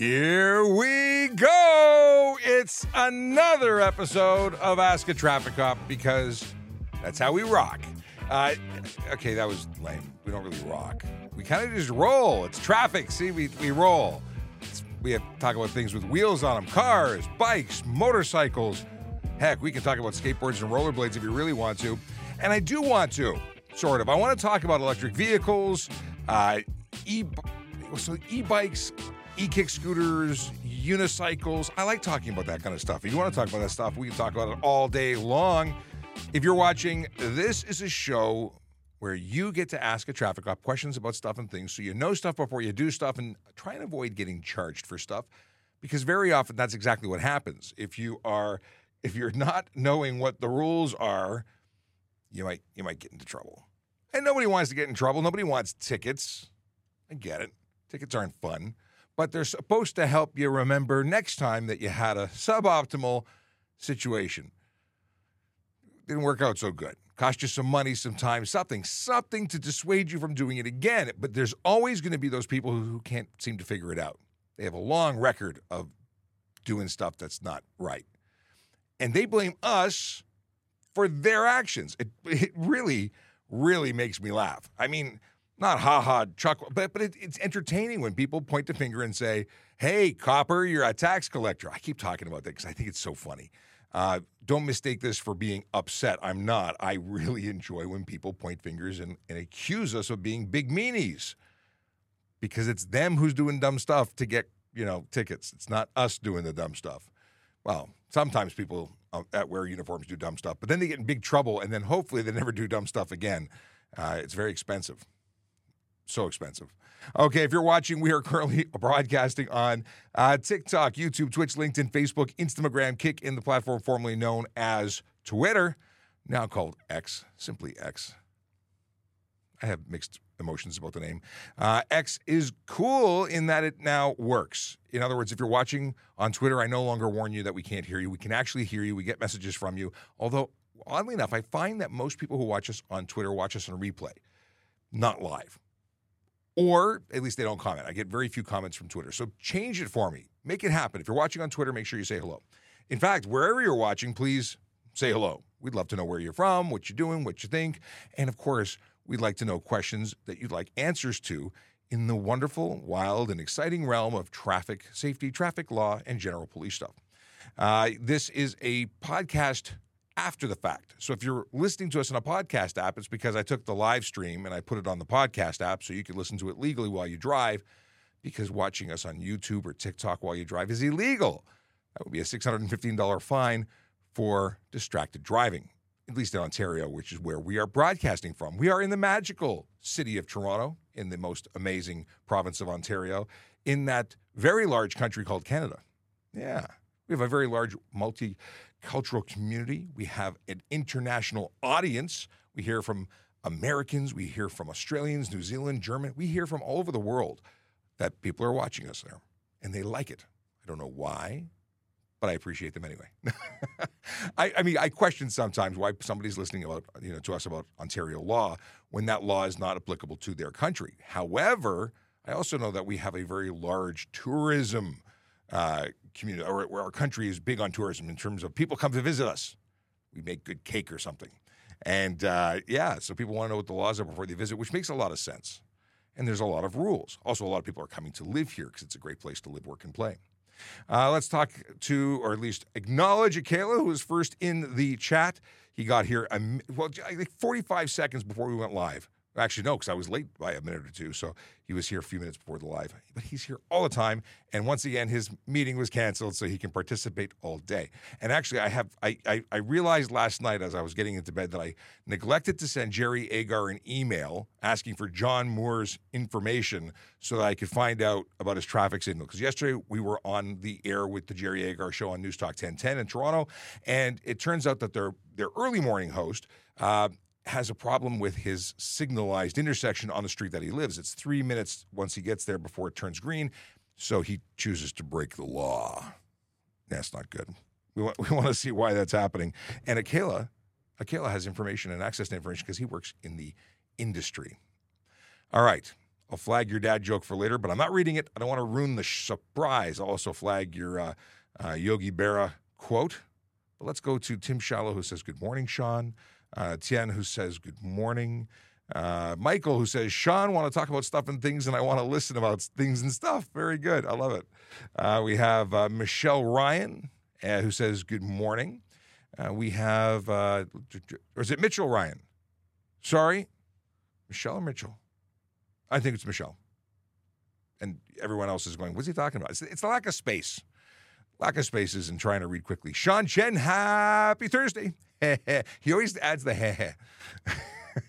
Here we go. It's another episode of Ask a Traffic Cop because that's how we rock. Uh, okay, that was lame. We don't really rock. We kind of just roll. It's traffic. See, we, we roll. It's, we have talk about things with wheels on them cars, bikes, motorcycles. Heck, we can talk about skateboards and rollerblades if you really want to. And I do want to, sort of. I want to talk about electric vehicles, uh, e so e-bikes, e-kick scooters, unicycles. I like talking about that kind of stuff. If you want to talk about that stuff, we can talk about it all day long. If you're watching, this is a show where you get to ask a traffic cop questions about stuff and things so you know stuff before you do stuff and try and avoid getting charged for stuff because very often that's exactly what happens. If you are if you're not knowing what the rules are, you might you might get into trouble. And nobody wants to get in trouble. Nobody wants tickets. I get it. Tickets aren't fun, but they're supposed to help you remember next time that you had a suboptimal situation. Didn't work out so good. Cost you some money, some time, something, something to dissuade you from doing it again. But there's always going to be those people who can't seem to figure it out. They have a long record of doing stuff that's not right. And they blame us for their actions. It, it really, really makes me laugh. I mean, not ha ha chuckle, but but it, it's entertaining when people point the finger and say, "Hey, copper, you're a tax collector." I keep talking about that because I think it's so funny. Uh, don't mistake this for being upset. I'm not. I really enjoy when people point fingers and, and accuse us of being big meanies because it's them who's doing dumb stuff to get you know tickets. It's not us doing the dumb stuff. Well, sometimes people at wear uniforms do dumb stuff, but then they get in big trouble, and then hopefully they never do dumb stuff again. Uh, it's very expensive so expensive. Okay, if you're watching, we are currently broadcasting on uh, TikTok, YouTube, Twitch, LinkedIn, Facebook, Instagram, Kick in the platform formerly known as Twitter, now called X, simply X. I have mixed emotions about the name. Uh, X is cool in that it now works. In other words, if you're watching on Twitter, I no longer warn you that we can't hear you. We can actually hear you. We get messages from you. Although, oddly enough, I find that most people who watch us on Twitter watch us on replay, not live or at least they don't comment. I get very few comments from Twitter. So change it for me. Make it happen. If you're watching on Twitter, make sure you say hello. In fact, wherever you're watching, please say hello. We'd love to know where you're from, what you're doing, what you think. And of course, we'd like to know questions that you'd like answers to in the wonderful, wild, and exciting realm of traffic safety, traffic law, and general police stuff. Uh, this is a podcast after the fact. So if you're listening to us in a podcast app, it's because I took the live stream and I put it on the podcast app so you can listen to it legally while you drive, because watching us on YouTube or TikTok while you drive is illegal. That would be a $615 fine for distracted driving, at least in Ontario, which is where we are broadcasting from. We are in the magical city of Toronto, in the most amazing province of Ontario, in that very large country called Canada. Yeah. We have a very large multicultural community. We have an international audience. We hear from Americans, we hear from Australians, New Zealand, German. We hear from all over the world that people are watching us there and they like it. I don't know why, but I appreciate them anyway. I, I, mean, I question sometimes why somebody's listening about you know to us about Ontario law when that law is not applicable to their country. However, I also know that we have a very large tourism uh, community, or where our country is big on tourism in terms of people come to visit us. We make good cake or something. And uh, yeah, so people want to know what the laws are before they visit, which makes a lot of sense. And there's a lot of rules. Also, a lot of people are coming to live here because it's a great place to live, work, and play. Uh, let's talk to, or at least acknowledge Akela, who was first in the chat. He got here, um, well, like 45 seconds before we went live. Actually, no, because I was late by a minute or two. So he was here a few minutes before the live. But he's here all the time. And once again, his meeting was canceled, so he can participate all day. And actually, I have I, I, I realized last night as I was getting into bed that I neglected to send Jerry Agar an email asking for John Moore's information so that I could find out about his traffic signal. Because yesterday we were on the air with the Jerry Agar show on News Talk 1010 in Toronto, and it turns out that their their early morning host. Uh, has a problem with his signalized intersection on the street that he lives. It's three minutes once he gets there before it turns green, so he chooses to break the law. That's not good. We want, we want to see why that's happening. And Akela, Akela has information and access to information because he works in the industry. All right, I'll flag your dad joke for later, but I'm not reading it. I don't want to ruin the surprise. I'll also flag your uh, uh, Yogi Berra quote. But let's go to Tim Shallow, who says, Good morning, Sean. Uh, Tien, who says, Good morning. Uh, Michael, who says, Sean, want to talk about stuff and things, and I want to listen about things and stuff. Very good. I love it. Uh, we have uh, Michelle Ryan, uh, who says, Good morning. Uh, we have, uh, or is it Mitchell Ryan? Sorry, Michelle or Mitchell? I think it's Michelle. And everyone else is going, What's he talking about? It's, it's lack of space. Lack of spaces and trying to read quickly. Sean Chen, happy Thursday. he always adds the heh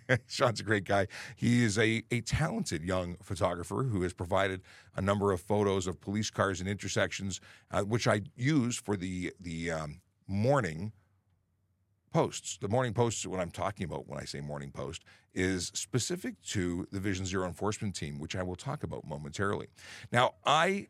Sean's a great guy. He is a, a talented young photographer who has provided a number of photos of police cars and intersections, uh, which I use for the the um, morning posts. The morning posts, what I'm talking about when I say morning post, is specific to the Vision Zero enforcement team, which I will talk about momentarily. Now, I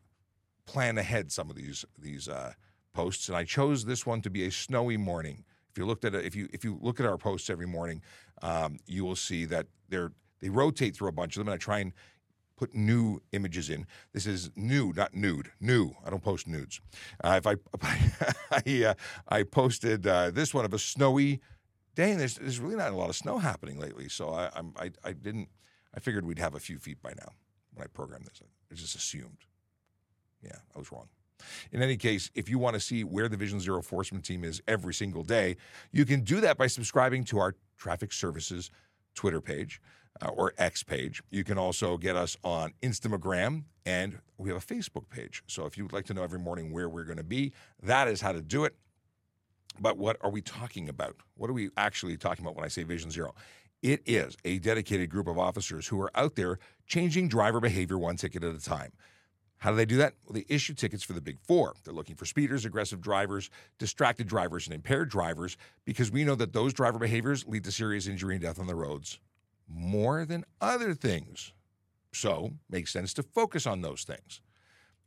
plan ahead some of these these uh, posts, and I chose this one to be a snowy morning. If you looked at it, if you if you look at our posts every morning, um, you will see that they're they rotate through a bunch of them, and I try and put new images in. This is new, not nude. New. I don't post nudes. Uh, if I I, uh, I posted uh, this one of a snowy day, and there's, there's really not a lot of snow happening lately. So I, I'm, I I didn't. I figured we'd have a few feet by now when I programmed this. I just assumed. Yeah, I was wrong. In any case, if you want to see where the Vision Zero enforcement team is every single day, you can do that by subscribing to our traffic services Twitter page uh, or X page. You can also get us on Instagram and we have a Facebook page. So if you'd like to know every morning where we're going to be, that is how to do it. But what are we talking about? What are we actually talking about when I say Vision Zero? It is a dedicated group of officers who are out there changing driver behavior one ticket at a time. How do they do that? Well, they issue tickets for the big four. They're looking for speeders, aggressive drivers, distracted drivers, and impaired drivers because we know that those driver behaviors lead to serious injury and death on the roads more than other things. So, makes sense to focus on those things.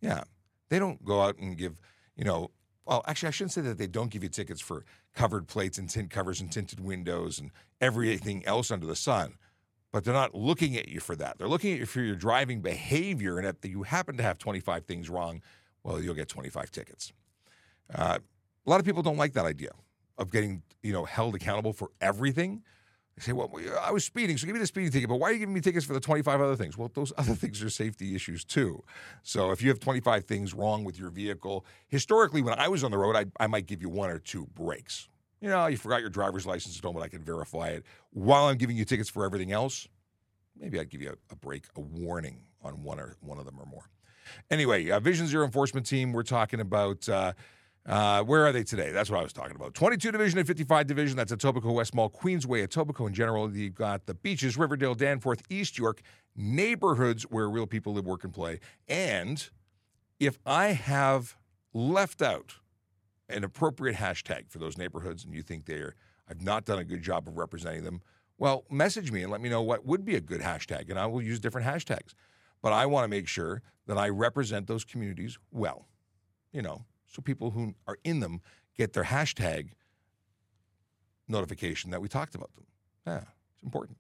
Yeah, they don't go out and give, you know, well, actually, I shouldn't say that they don't give you tickets for covered plates and tint covers and tinted windows and everything else under the sun but they're not looking at you for that. They're looking at you for your driving behavior, and if you happen to have 25 things wrong, well, you'll get 25 tickets. Uh, a lot of people don't like that idea of getting you know held accountable for everything. They say, "Well, I was speeding, so give me the speeding ticket." But why are you giving me tickets for the 25 other things? Well, those other things are safety issues too. So if you have 25 things wrong with your vehicle, historically, when I was on the road, I, I might give you one or two breaks you know, you forgot your driver's license at home, but I can verify it. While I'm giving you tickets for everything else, maybe I'd give you a, a break, a warning on one or one of them or more. Anyway, uh, Vision Zero enforcement team. We're talking about. Uh, uh, where are they today? That's what I was talking about. 22 division and 55 division. That's Etobicoke, West Mall, Queensway, Etobicoke in general. You've got the beaches, Riverdale, Danforth, East York, neighborhoods where real people live, work, and play. And if I have left out an appropriate hashtag for those neighborhoods and you think they're I've not done a good job of representing them, well, message me and let me know what would be a good hashtag, and I will use different hashtags. But I want to make sure that I represent those communities well, you know, so people who are in them get their hashtag notification that we talked about them. Yeah, it's important.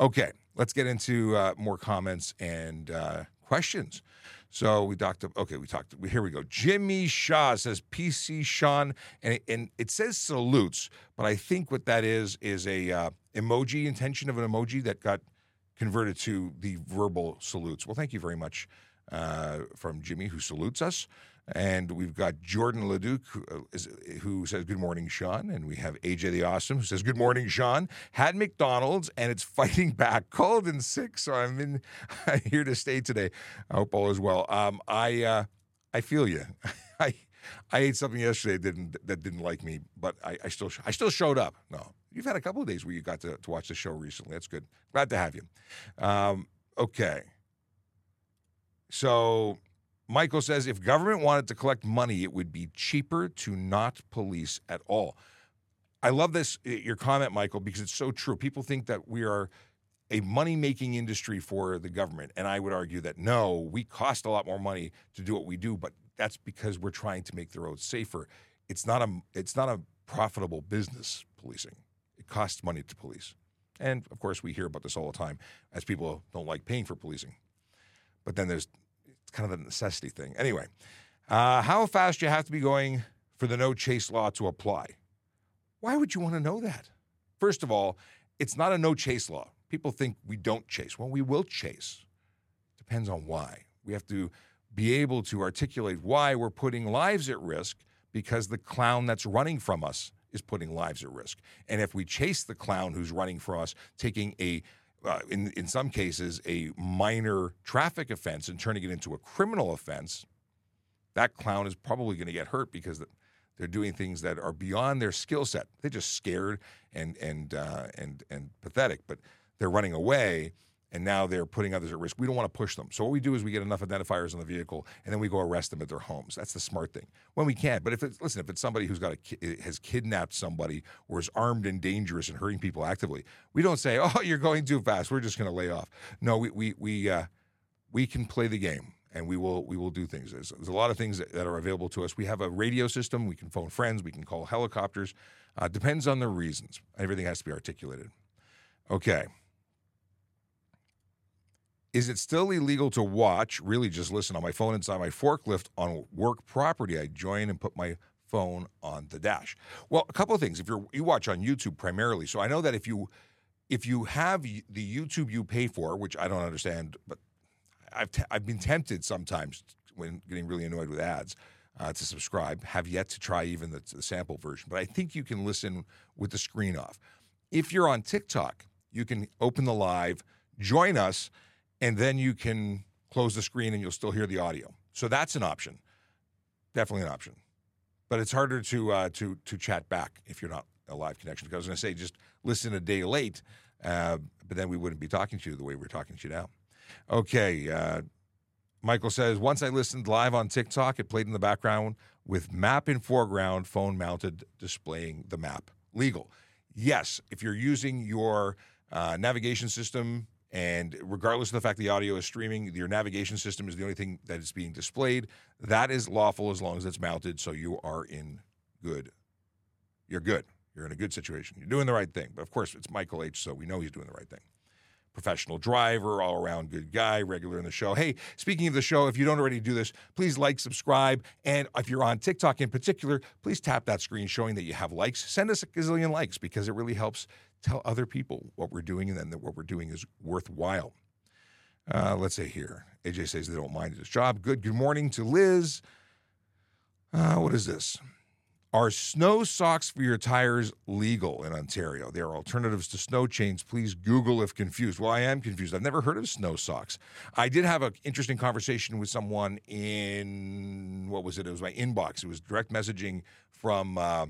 Okay, let's get into uh, more comments and uh, questions. So we talked. Okay, we talked. Here we go. Jimmy Shaw says PC Sean, and it, and it says salutes, but I think what that is is a uh, emoji intention of an emoji that got converted to the verbal salutes. Well, thank you very much uh, from Jimmy who salutes us. And we've got Jordan Leduc who, uh, says, Good morning, Sean. And we have AJ the Awesome who says, Good morning, Sean. Had McDonald's and it's fighting back. Cold and sick, so I'm in here to stay today. I hope all is well. Um, I uh, I feel you. I I ate something yesterday that didn't that didn't like me, but I, I still I still showed up. No, you've had a couple of days where you got to, to watch the show recently. That's good. Glad to have you. Um, okay. So Michael says if government wanted to collect money, it would be cheaper to not police at all. I love this your comment, Michael, because it's so true. People think that we are a money making industry for the government, and I would argue that no, we cost a lot more money to do what we do, but that's because we're trying to make the roads safer. It's not a it's not a profitable business policing. It costs money to police. And of course, we hear about this all the time as people don't like paying for policing. but then there's kind of a necessity thing. Anyway, uh, how fast you have to be going for the no chase law to apply? Why would you want to know that? First of all, it's not a no chase law. People think we don't chase. Well, we will chase. Depends on why. We have to be able to articulate why we're putting lives at risk because the clown that's running from us is putting lives at risk. And if we chase the clown who's running from us, taking a uh, in in some cases a minor traffic offense and turning it into a criminal offense, that clown is probably going to get hurt because they're doing things that are beyond their skill set. They're just scared and and uh, and and pathetic, but they're running away and now they're putting others at risk. We don't want to push them. So what we do is we get enough identifiers on the vehicle, and then we go arrest them at their homes. That's the smart thing when we can. But if it's listen, if it's somebody who's got a has kidnapped somebody or is armed and dangerous and hurting people actively, we don't say, "Oh, you're going too fast. We're just going to lay off." No, we we we uh, we can play the game. And we will we will do things. There's, there's a lot of things that, that, are available to us. We have a radio system. We can phone friends. We can call helicopters. Uh, depends on the reasons. Everything has to be articulated. Okay. Is it still illegal to watch, really just listen on my phone inside my forklift on work property? I join and put my phone on the dash. Well, a couple of things. If you're you watch on YouTube primarily, so I know that if you if you have the YouTube you pay for, which I don't understand, but I've t- I've been tempted sometimes when getting really annoyed with ads uh, to subscribe. Have yet to try even the, the sample version, but I think you can listen with the screen off. If you're on TikTok, you can open the live, join us and then you can close the screen and you'll still hear the audio. So that's an option, definitely an option. But it's harder to uh, to to chat back if you're not a live connection. Because I was going to say just listen a day late, uh, but then we wouldn't be talking to you the way we're talking to you now. Okay. Uh, Michael says, once I listened live on TikTok, it played in the background with map in foreground, phone mounted, displaying the map. Legal. Yes, if you're using your uh, navigation system and regardless of the fact the audio is streaming, your navigation system is the only thing that is being displayed. That is lawful as long as it's mounted. So you are in good. You're good. You're in a good situation. You're doing the right thing. But of course, it's Michael H., so we know he's doing the right thing. Professional driver, all around good guy, regular in the show. Hey, speaking of the show, if you don't already do this, please like, subscribe. And if you're on TikTok in particular, please tap that screen showing that you have likes. Send us a gazillion likes because it really helps tell other people what we're doing and then that what we're doing is worthwhile. Uh, let's say here. AJ says they don't mind his job. Good. Good morning to Liz. Uh, what is this? Are snow socks for your tires legal in Ontario? There are alternatives to snow chains. Please Google if confused. Well, I am confused. I've never heard of snow socks. I did have an interesting conversation with someone in, what was it? It was my inbox. It was direct messaging from. Uh,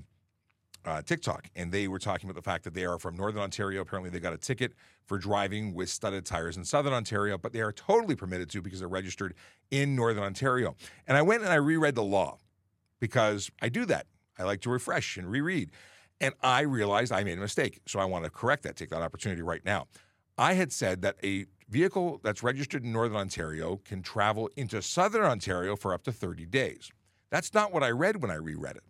uh, TikTok, and they were talking about the fact that they are from Northern Ontario. Apparently, they got a ticket for driving with studded tires in Southern Ontario, but they are totally permitted to because they're registered in Northern Ontario. And I went and I reread the law because I do that. I like to refresh and reread. And I realized I made a mistake. So I want to correct that, take that opportunity right now. I had said that a vehicle that's registered in Northern Ontario can travel into Southern Ontario for up to 30 days. That's not what I read when I reread it.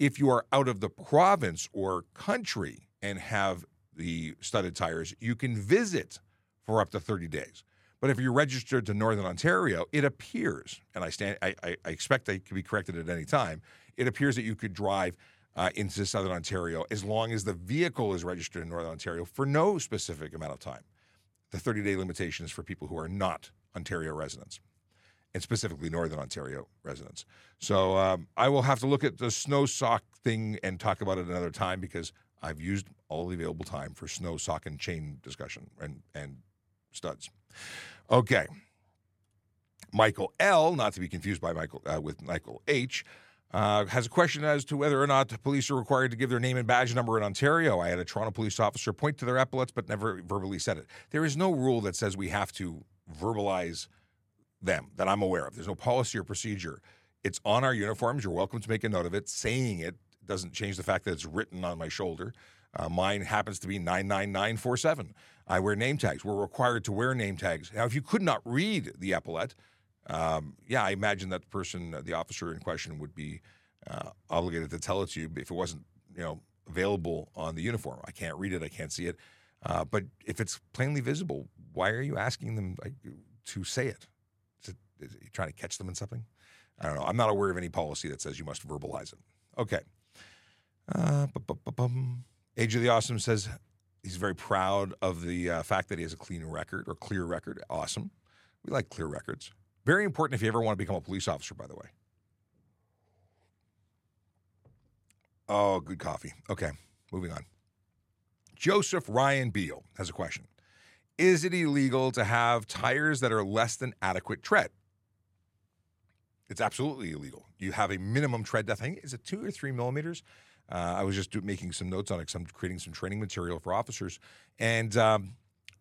If you are out of the province or country and have the studded tires, you can visit for up to 30 days. But if you're registered to Northern Ontario, it appears, and I stand, I, I, I expect they can be corrected at any time. It appears that you could drive uh, into Southern Ontario as long as the vehicle is registered in Northern Ontario for no specific amount of time. The 30 day limitation is for people who are not Ontario residents and specifically Northern Ontario residents. So um, I will have to look at the snow sock thing and talk about it another time because I've used all the available time for snow sock and chain discussion and and studs. Okay. Michael L, not to be confused by Michael uh, with Michael H, uh, has a question as to whether or not police are required to give their name and badge number in Ontario. I had a Toronto police officer point to their epaulets, but never verbally said it. There is no rule that says we have to verbalize them that I'm aware of. There's no policy or procedure. It's on our uniforms. You're welcome to make a note of it. Saying it doesn't change the fact that it's written on my shoulder. Uh, mine happens to be 99947. I wear name tags. We're required to wear name tags. Now, if you could not read the epaulette, um, yeah, I imagine that the person, uh, the officer in question, would be uh, obligated to tell it to you if it wasn't, you know, available on the uniform. I can't read it. I can't see it. Uh, but if it's plainly visible, why are you asking them to say it? Is he trying to catch them in something? I don't know. I'm not aware of any policy that says you must verbalize it. Okay. Uh, Age of the Awesome says he's very proud of the uh, fact that he has a clean record or clear record. Awesome. We like clear records. Very important if you ever want to become a police officer, by the way. Oh, good coffee. Okay, moving on. Joseph Ryan Beal has a question. Is it illegal to have tires that are less than adequate tread? It's absolutely illegal. You have a minimum tread depth. I think is it two or three millimeters. Uh, I was just do, making some notes on it. I'm creating some training material for officers, and um,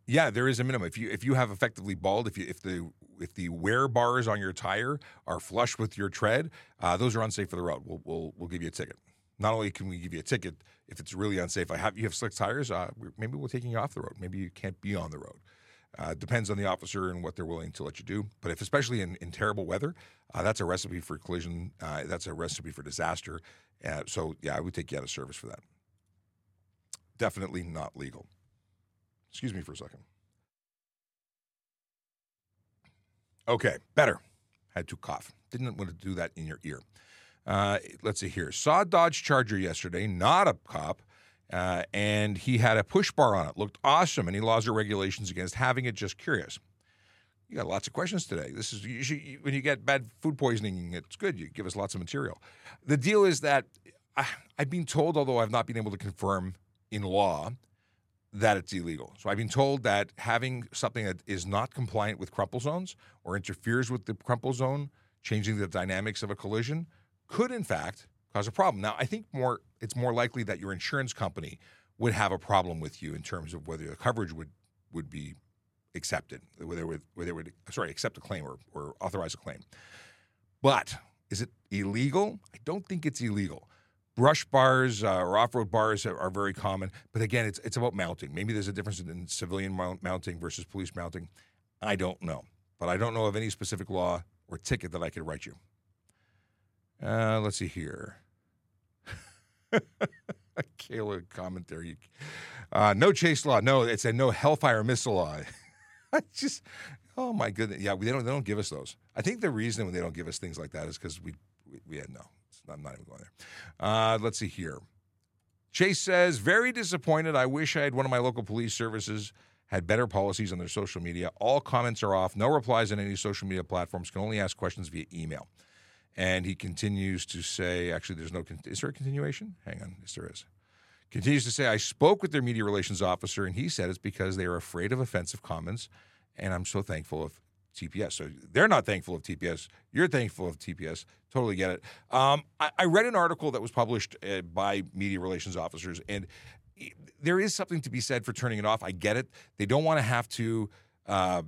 yeah, there is a minimum. If you if you have effectively bald, if you if the if the wear bars on your tire are flush with your tread, uh, those are unsafe for the road. We'll, we'll we'll give you a ticket. Not only can we give you a ticket if it's really unsafe. I have you have slick tires. Uh, maybe we're taking you off the road. Maybe you can't be on the road. Uh, depends on the officer and what they're willing to let you do. But if, especially in, in terrible weather, uh, that's a recipe for collision. Uh, that's a recipe for disaster. Uh, so, yeah, I would take you out of service for that. Definitely not legal. Excuse me for a second. Okay, better. Had to cough. Didn't want to do that in your ear. Uh, let's see here. Saw a Dodge Charger yesterday, not a cop, uh, and he had a push bar on it. Looked awesome. Any laws or regulations against having it? Just curious. You got lots of questions today. This is usually when you get bad food poisoning, it's good. You give us lots of material. The deal is that I, I've been told, although I've not been able to confirm in law, that it's illegal. So I've been told that having something that is not compliant with crumple zones or interferes with the crumple zone, changing the dynamics of a collision, could in fact cause a problem. Now, I think more it's more likely that your insurance company would have a problem with you in terms of whether the coverage would would be accepted, whether would whether would sorry accept a claim or, or authorize a claim. But is it illegal? I don't think it's illegal. Brush bars uh, or off-road bars are, are, very common, but again, it's it's about mounting. Maybe there's a difference in civilian mount, mounting versus police mounting. I don't know, but I don't know of any specific law or ticket that I could write you. Uh, let's see here. Kayla commentary. Uh, no chase law. No, it's a no hellfire missile law. I just, oh my goodness. Yeah, they don't they don't give us those. I think the reason when they don't give us things like that is because we, we, we had no. I'm not even going there. Uh, let's see here. Chase says, very disappointed. I wish I had one of my local police services had better policies on their social media. All comments are off. No replies on any social media platforms. Can only ask questions via email. And he continues to say, actually, there's no, is there a continuation? Hang on, yes, there is. Continues to say, I spoke with their media relations officer, and he said it's because they are afraid of offensive comments. And I'm so thankful of TPS. So they're not thankful of TPS. You're thankful of TPS. Totally get it. Um, I, I, read an article that was published uh, by media relations officers, and there is something to be said for turning it off. I get it. They don't want to have to. Uh,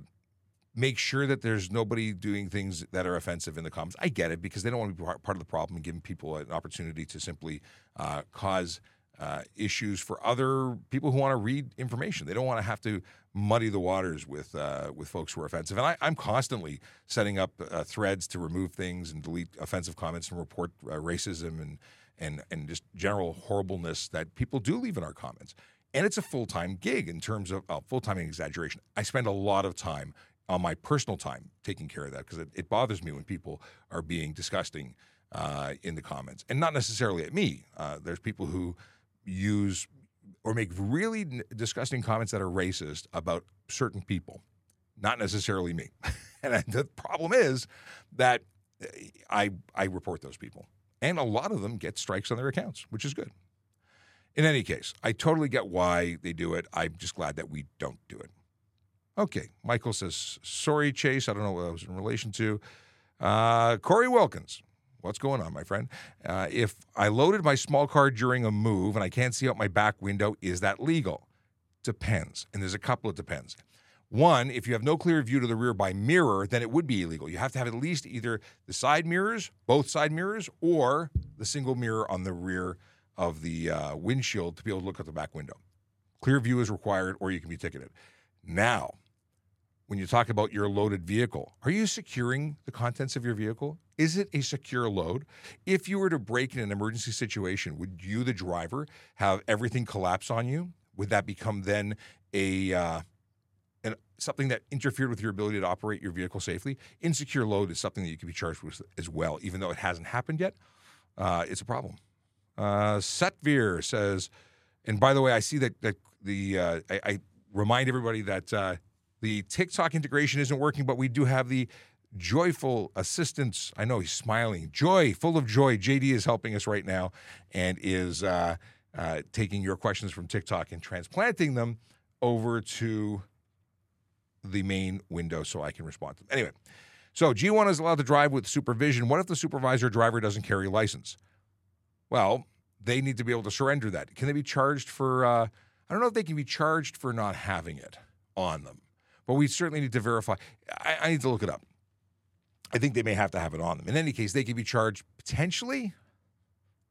make sure that there's nobody doing things that are offensive in the comments. I get it because they don't want to be part of the problem and giving people an opportunity to simply uh, cause uh, issues for other people who want to read information. They don't want to have to muddy the waters with uh, with folks who are offensive. And I, am constantly setting up uh, threads to remove things and delete offensive comments and report uh, racism and and and just general horribleness that people do leave in our comments. And it's a full time gig in terms of uh, full time exaggeration. I spend a lot of time on my personal time taking care of that because it, it, bothers me when people are being disgusting uh, in the comments and not necessarily at me. Uh, there's people who use or make really n- disgusting comments that are racist about certain people, not necessarily me. and the problem is that uh, I, I report those people. And a lot of them get strikes on their accounts, which is good. In any case, I totally get why they do it. I'm just glad that we don't do it. Okay. Michael says, sorry, Chase. I don't know what that was in relation to. Uh, Corey Wilkins. What's going on, my friend? Uh, if I loaded my small car during a move and I can't see out my back window, is that legal? Depends. And there's a couple of depends. One, if you have no clear view to the rear by mirror, then it would be illegal. You have to have at least either the side mirrors, both side mirrors, or the single mirror on the rear of the uh, windshield to be able to look out the back window. Clear view is required, or you can be ticketed. Now, when you talk about your loaded vehicle, are you securing the contents of your vehicle? Is it a secure load? If you were to break in an emergency situation, would you, the driver, have everything collapse on you? Would that become then a uh, an something that interfered with your ability to operate your vehicle safely. Insecure load is something that you can be charged with as well, even though it hasn't happened yet. Uh, it's a problem. Uh, Setvir says, and by the way, I see that, that the uh, I, I, remind everybody that uh, the TikTok integration isn't working, but we do have the joyful assistance. I know he's smiling, joy, full of joy. JD is helping us right now and is uh, uh, taking your questions from TikTok and transplanting them over to the main window so I can respond to them. Anyway, so G1 is allowed to drive with supervision. What if the supervisor driver doesn't carry a license? Well, they need to be able to surrender that. Can they be charged for? Uh, I don't know if they can be charged for not having it on them, but we certainly need to verify. I, I need to look it up. I think they may have to have it on them. In any case, they could be charged potentially.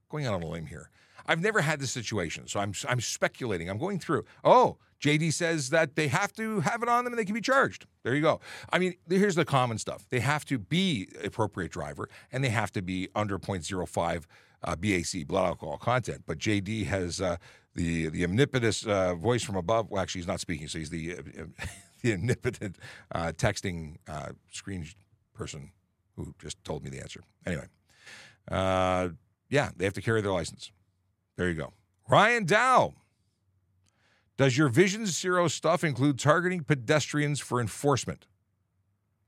Going out on a limb here. I've never had this situation, so I'm I'm speculating. I'm going through. Oh, JD says that they have to have it on them and they can be charged. There you go. I mean, here's the common stuff. They have to be appropriate driver and they have to be under 0.05 uh, BAC blood alcohol content. But JD has uh, the the omnipotent uh, voice from above. Well, actually, he's not speaking, so he's the uh, the omnipotent uh, texting uh, screen person who just told me the answer. Anyway, yeah, they have to carry their license. There you go. Ryan Dow. Does your Vision Zero stuff include targeting pedestrians for enforcement?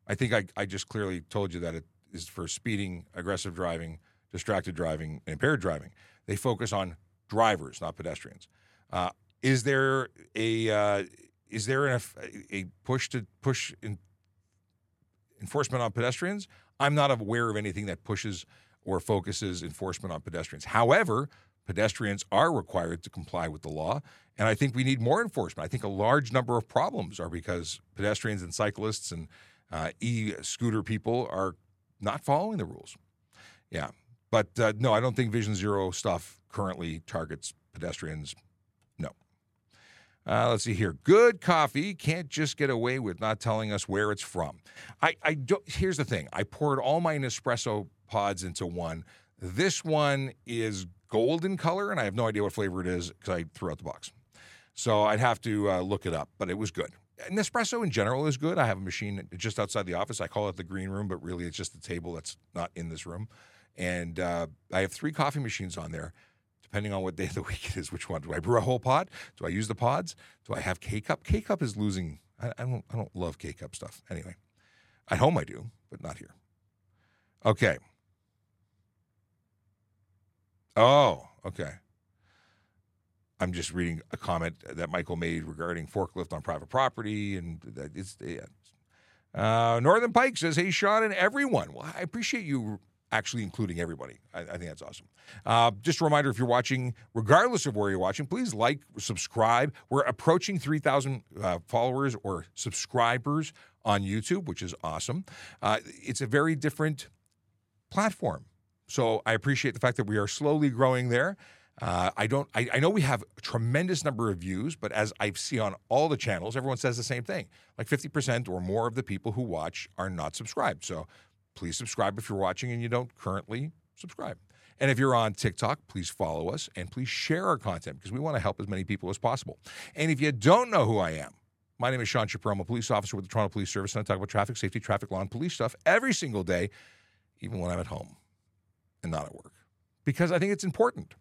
I think I, I just clearly told you that it is for speeding, aggressive driving, distracted driving, impaired driving. They focus on drivers, not pedestrians. Uh, is there a uh, is there enough a push to push in enforcement on pedestrians? I'm not aware of anything that pushes or focuses enforcement on pedestrians. However, pedestrians are required to comply with the law, and I think we need more enforcement. I think a large number of problems are because pedestrians and cyclists and uh, e-scooter people are not following the rules. Yeah, but uh, no, I don't think Vision Zero stuff currently targets pedestrians. Uh, let's see here. Good coffee can't just get away with not telling us where it's from. I, I don't, here's the thing. I poured all my Nespresso pods into one. This one is golden color, and I have no idea what flavor it is because I threw out the box. So I'd have to uh, look it up, but it was good. Nespresso in general is good. I have a machine just outside the office. I call it the green room, but really it's just the table that's not in this room. And uh, I have three coffee machines on there, depending on what day of the week it is. Which one? Do I brew a whole pod? Do I use the pods? Do I have K cup? K cup is losing. I, I don't. I don't love K cup stuff. Anyway, at home I do, but not here. Okay. Oh, okay. I'm just reading a comment that Michael made regarding forklift on private property, and that it's. Yeah. Uh, Northern Pike says, "Hey, Sean and everyone. Well, I appreciate you actually including everybody. I, I think that's awesome. Uh, just a reminder if you're watching, regardless of where you're watching, please like, subscribe. We're approaching 3,000 uh, followers or subscribers on YouTube, which is awesome. Uh, it's a very different platform. So I appreciate the fact that we are slowly growing there. Uh, I don't. I, I, know we have a tremendous number of views, but as I see on all the channels, everyone says the same thing. Like 50% or more of the people who watch are not subscribed. So please subscribe if you're watching and you don't currently subscribe. And if you're on TikTok, please follow us and please share our content because we want to help as many people as possible. And if you don't know who I am, my name is Sean Shapiro. I'm a police officer with the Toronto Police Service, and I talk about traffic safety, traffic law, and police stuff every single day, even when I'm at home and not at work, because I think it's important.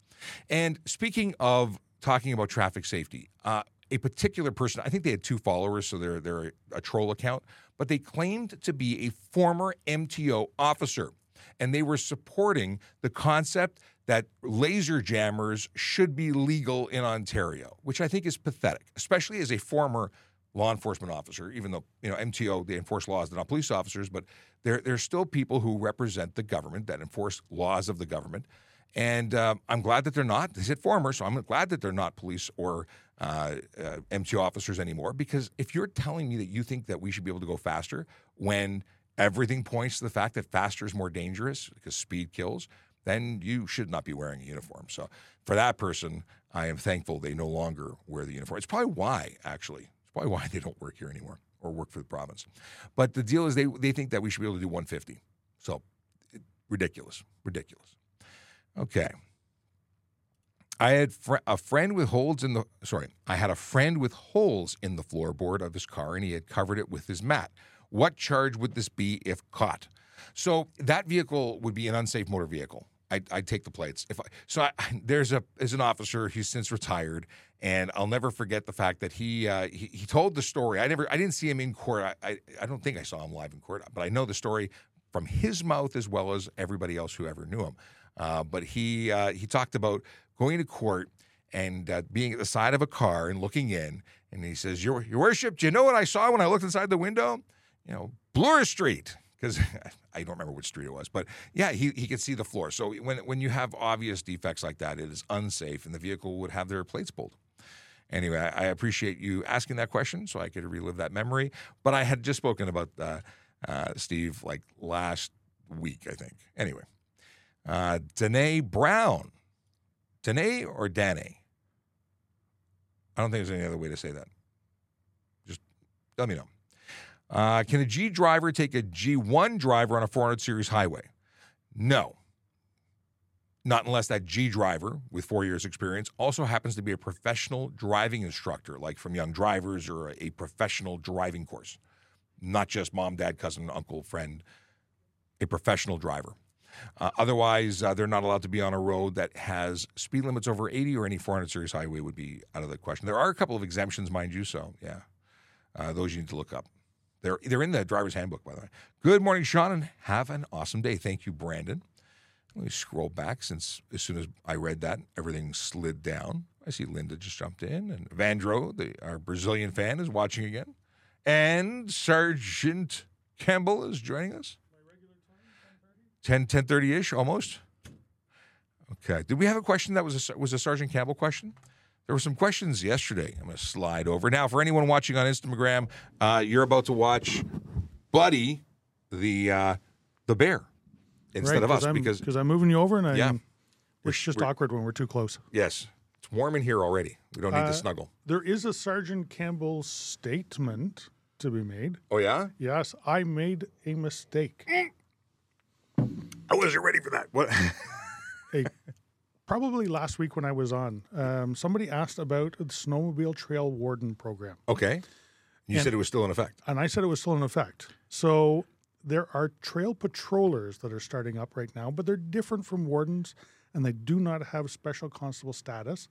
And speaking of talking about traffic safety, uh, a particular person, I think they had two followers, so they're, they're a troll account, but they claimed to be a former MTO officer. And they were supporting the concept that laser jammers should be legal in Ontario, which I think is pathetic, especially as a former law enforcement officer, even though, you know, MTO, they enforce laws, they're not police officers, but they're, they're still people who represent the government, that enforce laws of the government. And uh, I'm glad that they're not. They said former, so I'm glad that they're not police or uh, uh, MTO officers anymore. Because if you're telling me that you think that we should be able to go faster when everything points to the fact that faster is more dangerous because speed kills, then you should not be wearing a uniform. So for that person, I am thankful they no longer wear the uniform. It's probably why, actually, it's probably why they don't work here anymore or work for the province. But the deal is they, they think that we should be able to do 150. So ridiculous, ridiculous. Okay. I had fr- a friend with holes in the sorry, I had a friend with holes in the floorboard of his car and he had covered it with his mat. What charge would this be if caught? So that vehicle would be an unsafe motor vehicle. I'd, I'd take the plates. If I, so, I, there's a as an officer. who's since retired, and I'll never forget the fact that he uh, he, he told the story. I never I didn't see him in court. I, I I don't think I saw him live in court, but I know the story from his mouth as well as everybody else who ever knew him. Uh, but he uh, he talked about going to court and uh, being at the side of a car and looking in, and he says, "Your Your Worship, do you know what I saw when I looked inside the window? You know, Bloor Street." Because I don't remember which street it was, but yeah, he, he could see the floor. So when when you have obvious defects like that, it is unsafe, and the vehicle would have their plates pulled. Anyway, I, I appreciate you asking that question, so I could relive that memory. But I had just spoken about uh, uh, Steve like last week, I think. Anyway, uh, Danae Brown, Danae or Danae? I don't think there's any other way to say that. Just let me know. Uh, can a G driver take a G1 driver on a 400 series highway? No. Not unless that G driver with four years experience also happens to be a professional driving instructor, like from Young Drivers or a professional driving course. Not just mom, dad, cousin, uncle, friend, a professional driver. Uh, otherwise, uh, they're not allowed to be on a road that has speed limits over 80 or any 400 series highway would be out of the question. There are a couple of exemptions, mind you, so yeah, uh, those you need to look up. They're they're in the driver's handbook, by the way. Good morning, Sean, and have an awesome day. Thank you, Brandon. Let me scroll back since as soon as I read that, everything slid down. I see Linda just jumped in, and Vandro, the, our Brazilian fan, is watching again, and Sergeant Campbell is joining us. 10 10:30 ish, almost. Okay. Did we have a question that was a, was a Sergeant Campbell question? There were some questions yesterday. I'm going to slide over. Now, for anyone watching on Instagram, uh, you're about to watch Buddy, the uh, the bear, instead right, of us I'm, because because I'm moving you over and I. Yeah. It's just we're- awkward when we're too close. yes, it's warm in here already. We don't need Uh, to snuggle. There is a Sergeant Campbell statement to be made. Oh yeah, Yes, I made a mistake. I wasn't ready for that. What? Hey, probably last week when I was on, um, somebody asked about the snowmobile trail warden program, okay, you And- said it was still in effect. and I said it was still in effect. So there are trail patrollers that are starting up right now, but they're different from wardens, and they do not have special constable status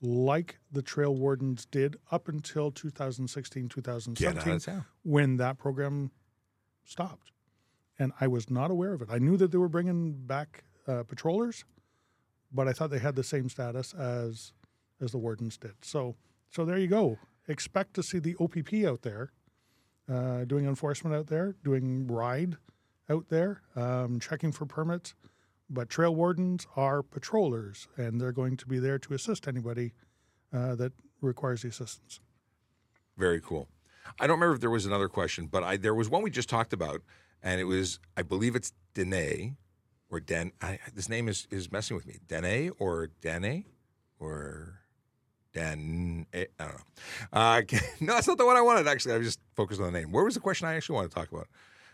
like the trail wardens did up until 2016, 2017 when that program stopped. And I was not aware of it. I knew that they were bringing back uh, patrollers, but I thought they had the same status as as the wardens did. So so there you go. Expect to see the OPP out there, uh, doing enforcement out there, doing ride out there, um, checking for permits. But trail wardens are patrollers, and they're going to be there to assist anybody uh, that requires the assistance. Very cool. I don't remember if there was another question, but I there was one we just talked about, and it was I believe it's Dene or Den. I, this name is is messing with me. Dene or Dene or Dan. I don't know. Uh, no, that's not the one I wanted. Actually, I was just focused on the name. Where was the question I actually wanted to talk about?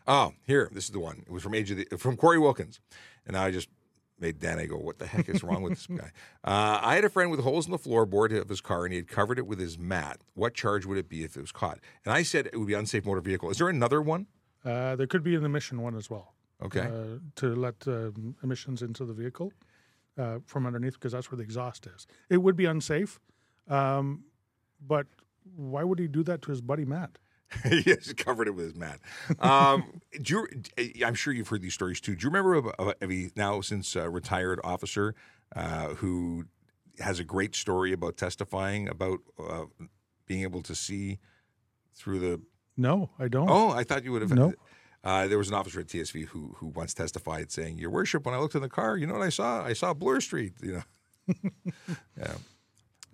Oh, here. This is the one. It was from Age of the from Corey Wilkins, and I just made Dane go, "What the heck is wrong with this guy?" Uh, I had a friend with holes in the floorboard of his car, and he had covered it with his mat. What charge would it be if it was caught? And I said it would be unsafe motor vehicle. Is there another one? Uh, there could be an emission one as well. Okay. uh, to let um, emissions into the vehicle uh, from underneath because that's where the exhaust is. It would be unsafe, um, but why would he do that to his buddy Matt? he has covered it with his mat. Um, do you, I'm sure you've heard these stories too. Do you remember of, of a now since uh, retired officer uh, who has a great story about testifying about uh, being able to see through the? No, I don't. Oh, I thought you would have. No. Uh, there was an officer at TSV who who once testified saying, "Your worship, when I looked in the car, you know what I saw? I saw Bloor Street." You know. yeah.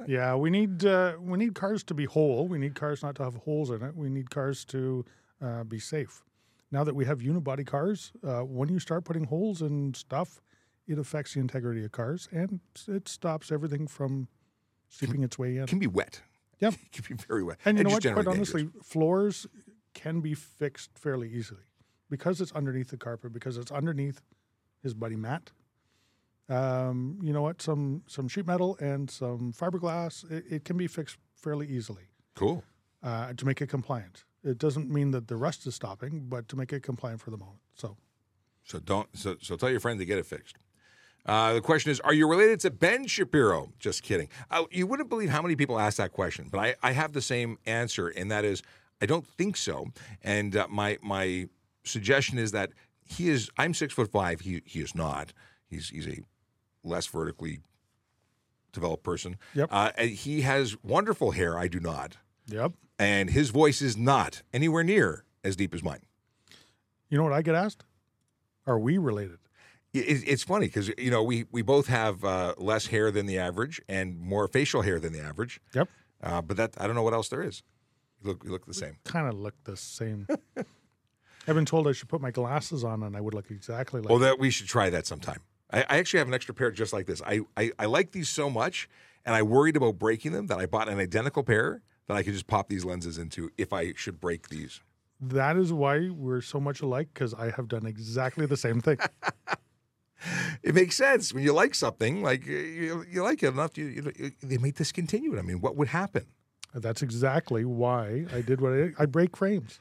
Yeah, we need uh, we need cars to be whole. We need cars not to have holes in it. We need cars to uh, be safe. Now that we have unibody cars, uh, when you start putting holes in stuff, it affects the integrity of cars and it stops everything from seeping its way in. It can be wet. Yep. It can be very wet. And you know what? Quite dangerous. honestly, floors can be fixed fairly easily because it's underneath the carpet, because it's underneath his buddy Matt. Um, you know what? Some some sheet metal and some fiberglass. It, it can be fixed fairly easily Cool. uh, to make it compliant. It doesn't mean that the rust is stopping, but to make it compliant for the moment. So So don't. So, so tell your friend to get it fixed. Uh, the question is, are you related to Ben Shapiro? Just kidding. Uh, you wouldn't believe how many people ask that question, but I, I have the same answer, and that is, I don't think so. And uh, my my suggestion is that he is. I'm six foot five. He he is not. He's he's a less vertically developed person. Yep. Uh, and he has wonderful hair. I do not, yep. and his voice is not anywhere near as deep as mine. You know what I get asked? Are we related? It, it's funny because you know we we both have uh, less hair than the average and more facial hair than the average. Yep. Uh, but that I don't know what else there is. You look you look the same. Kind of look the same. I've been told I should put my glasses on and I would look exactly like. Oh, that we should try that sometime. I, I actually have an extra pair just like this. I, I I like these so much, and I worried about breaking them that I bought an identical pair that I could just pop these lenses into if I should break these. That is why we're so much alike because I have done exactly the same thing. It makes sense when you like something, like you, you like it enough. You, you they may discontinue it. I mean, what would happen? That's exactly why I did what I did. I break frames.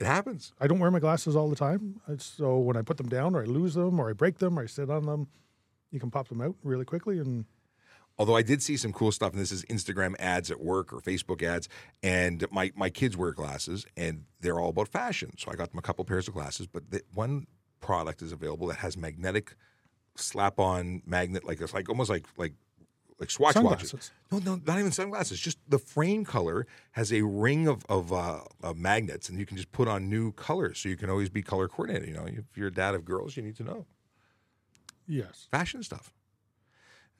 It happens. I don't wear my glasses all the time. Uh, So when I put them down or I lose them or I break them or I sit on them, you can pop them out really quickly. And Although I did see some cool stuff, and this is Instagram ads at work or Facebook ads, and my, my kids wear glasses, and they're all about fashion. So I got them a couple pairs of glasses, but the, one product is available that has magnetic slap-on magnet, like it's like almost like like like swatch watches. No, no, not even sunglasses. Just the frame color has a ring of of, uh, of magnets, and you can just put on new colors, so you can always be color coordinated. You know, if you're a dad of girls, you need to know yes, fashion stuff.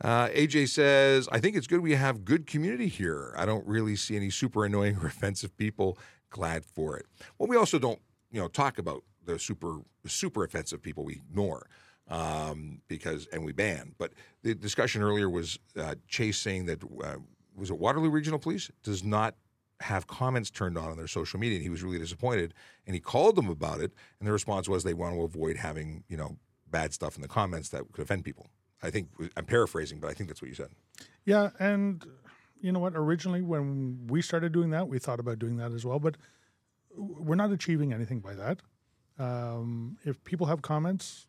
Uh, AJ says, I think it's good we have good community here. I don't really see any super annoying or offensive people. Glad for it. Well, we also don't, you know, talk about the super super offensive people we ignore um, because and we ban. But the discussion earlier was uh, Chase saying that uh, was it Waterloo Regional Police does not have comments turned on on their social media, and he was really disappointed. And he called them about it, and the response was they want to avoid having you know bad stuff in the comments that could offend people. I think I'm paraphrasing, but I think that's what you said. yeah. And you know what? Originally, when we started doing that, we thought about doing that as well, but we're not achieving anything by that. Um, if people have comments,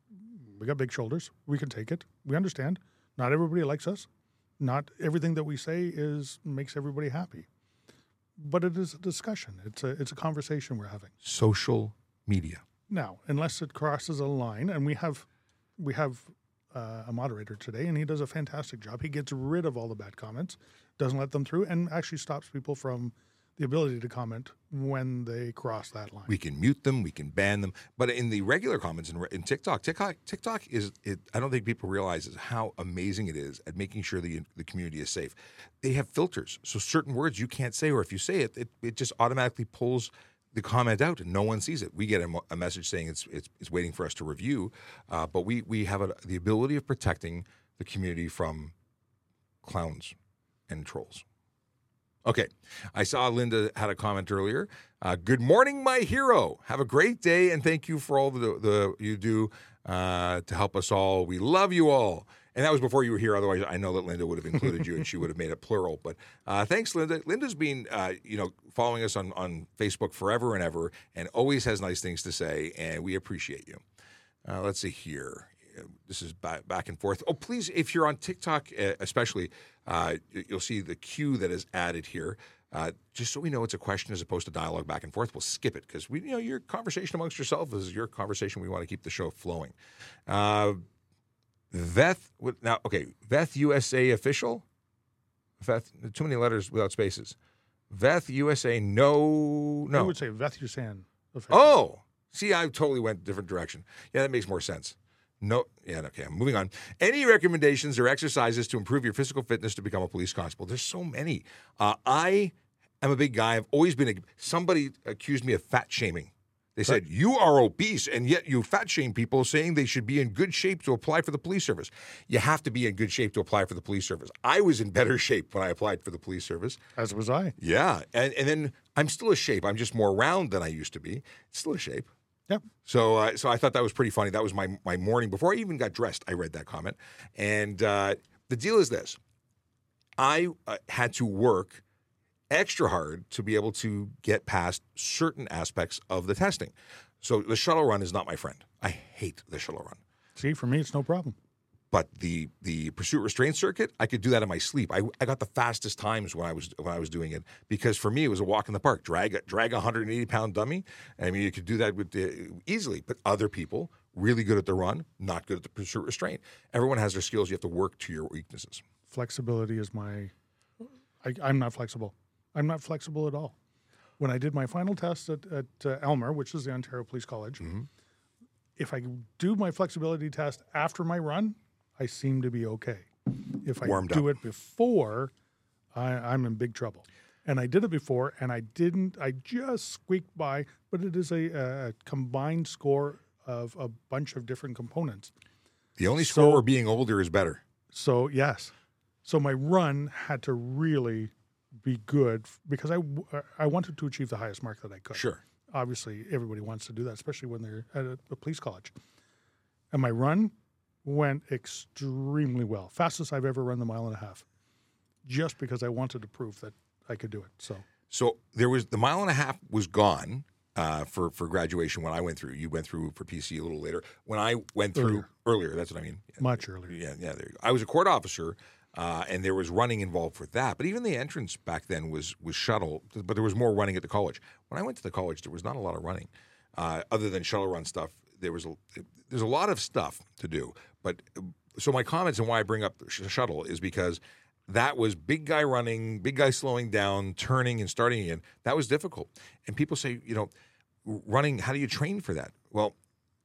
we got big shoulders. We can take it. We understand. Not everybody likes us. Not everything that we say is makes everybody happy. But it is a discussion. It's a it's a conversation we're having. Social media. Now, unless it crosses a line, and we have we have uh, a moderator today, and he does a fantastic job. He gets rid of all the bad comments, doesn't let them through, and actually stops people from the ability to comment when they cross that line. We can mute them, we can ban them, but in the regular comments in, in TikTok, TikTok, TikTok is. It, I don't think people realize is how amazing it is at making sure the the community is safe. They have filters, so certain words you can't say, or if you say it, it, it just automatically pulls the comment out, and no one sees it. We get a, a message saying it's, it's it's waiting for us to review, uh, but we we have a, the ability of protecting the community from clowns and trolls. Okay. I saw Linda had a comment earlier. Uh, good morning, my hero. Have a great day, and thank you for all the, the you do uh, to help us all. We love you all. And that was before you were here. Otherwise, I know that Linda would have included you, and she would have made it plural. But uh, thanks, Linda. Linda's been, uh, you know, following us on on Facebook forever and ever, and always has nice things to say, and we appreciate you. Uh, let's see here. This is back, back and forth. Oh, please, if you're on TikTok, especially, uh, you- you'll see the cue that is added here. Uh, just so we know it's a question as opposed to dialogue back and forth, we'll skip it because we, you know, your conversation amongst yourself is your conversation. We want to keep the show flowing. Uh, Veth, now, okay, Veth USA official. Veth, too many letters without spaces. Veth USA, no, no. I would say Veth Yusan. Oh, see, I totally went a different direction. Yeah, that makes more sense. No, yeah, okay, I'm moving on. Any recommendations or exercises to improve your physical fitness to become a police constable? There's so many. Uh, I am a big guy. I've always been, a, somebody accused me of fat shaming. They said, You are obese, and yet you fat shame people saying they should be in good shape to apply for the police service. You have to be in good shape to apply for the police service. I was in better shape when I applied for the police service. As was I. Yeah, and and then I'm still a shape. I'm just more round than I used to be. Still a shape. Yep. So, uh, so I thought that was pretty funny. That was my my morning before I even got dressed. I read that comment, and uh, the deal is this: I uh, had to work extra hard to be able to get past certain aspects of the testing. So the shuttle run is not my friend. I hate the shuttle run. See, for me, it's no problem. But the the pursuit restraint circuit, I could do that in my sleep. I, I got the fastest times when I was when I was doing it because for me it was a walk in the park. Drag a, drag a 180 pound dummy. I mean, you could do that with the, easily. But other people really good at the run, not good at the pursuit restraint. Everyone has their skills. You have to work to your weaknesses. Flexibility is my. I, I'm not flexible. I'm not flexible at all. When I did my final test at, at uh, Aylmer, which is the Ontario Police College, Mm-hmm. if I do my flexibility test after my run, I seem to be okay. If I Warmed do up. it before, I, I'm in big trouble. And I did it before, and I didn't. I just squeaked by, but it is a, a combined score of a bunch of different components. The only So- score where being older is better. So yes, so my run had to really be good because I I wanted to achieve the highest mark that I could. Sure. Obviously, everybody wants to do that, especially when they're at a, a police college. And my run went extremely well, fastest I've ever run the mile and a half, just because I wanted to prove that I could do it. So So there was the mile and a half was gone uh, for for graduation when I went through. You went through for PC a little later. When I went through earlier, that's what I mean. much earlier. Yeah, yeah. There you go. I was a court officer, uh, and there was running involved for that. But even the entrance back then was was shuttle, but there was more running at the college. When I went to the college, there was not a lot of running, uh, other than shuttle run stuff. There was a, there's a lot of stuff to do. But so my comments and why I bring up sh- shuttle is because that was big guy running, big guy slowing down, turning and starting again. That was difficult. And people say, you know, running. How do you train for that? Well,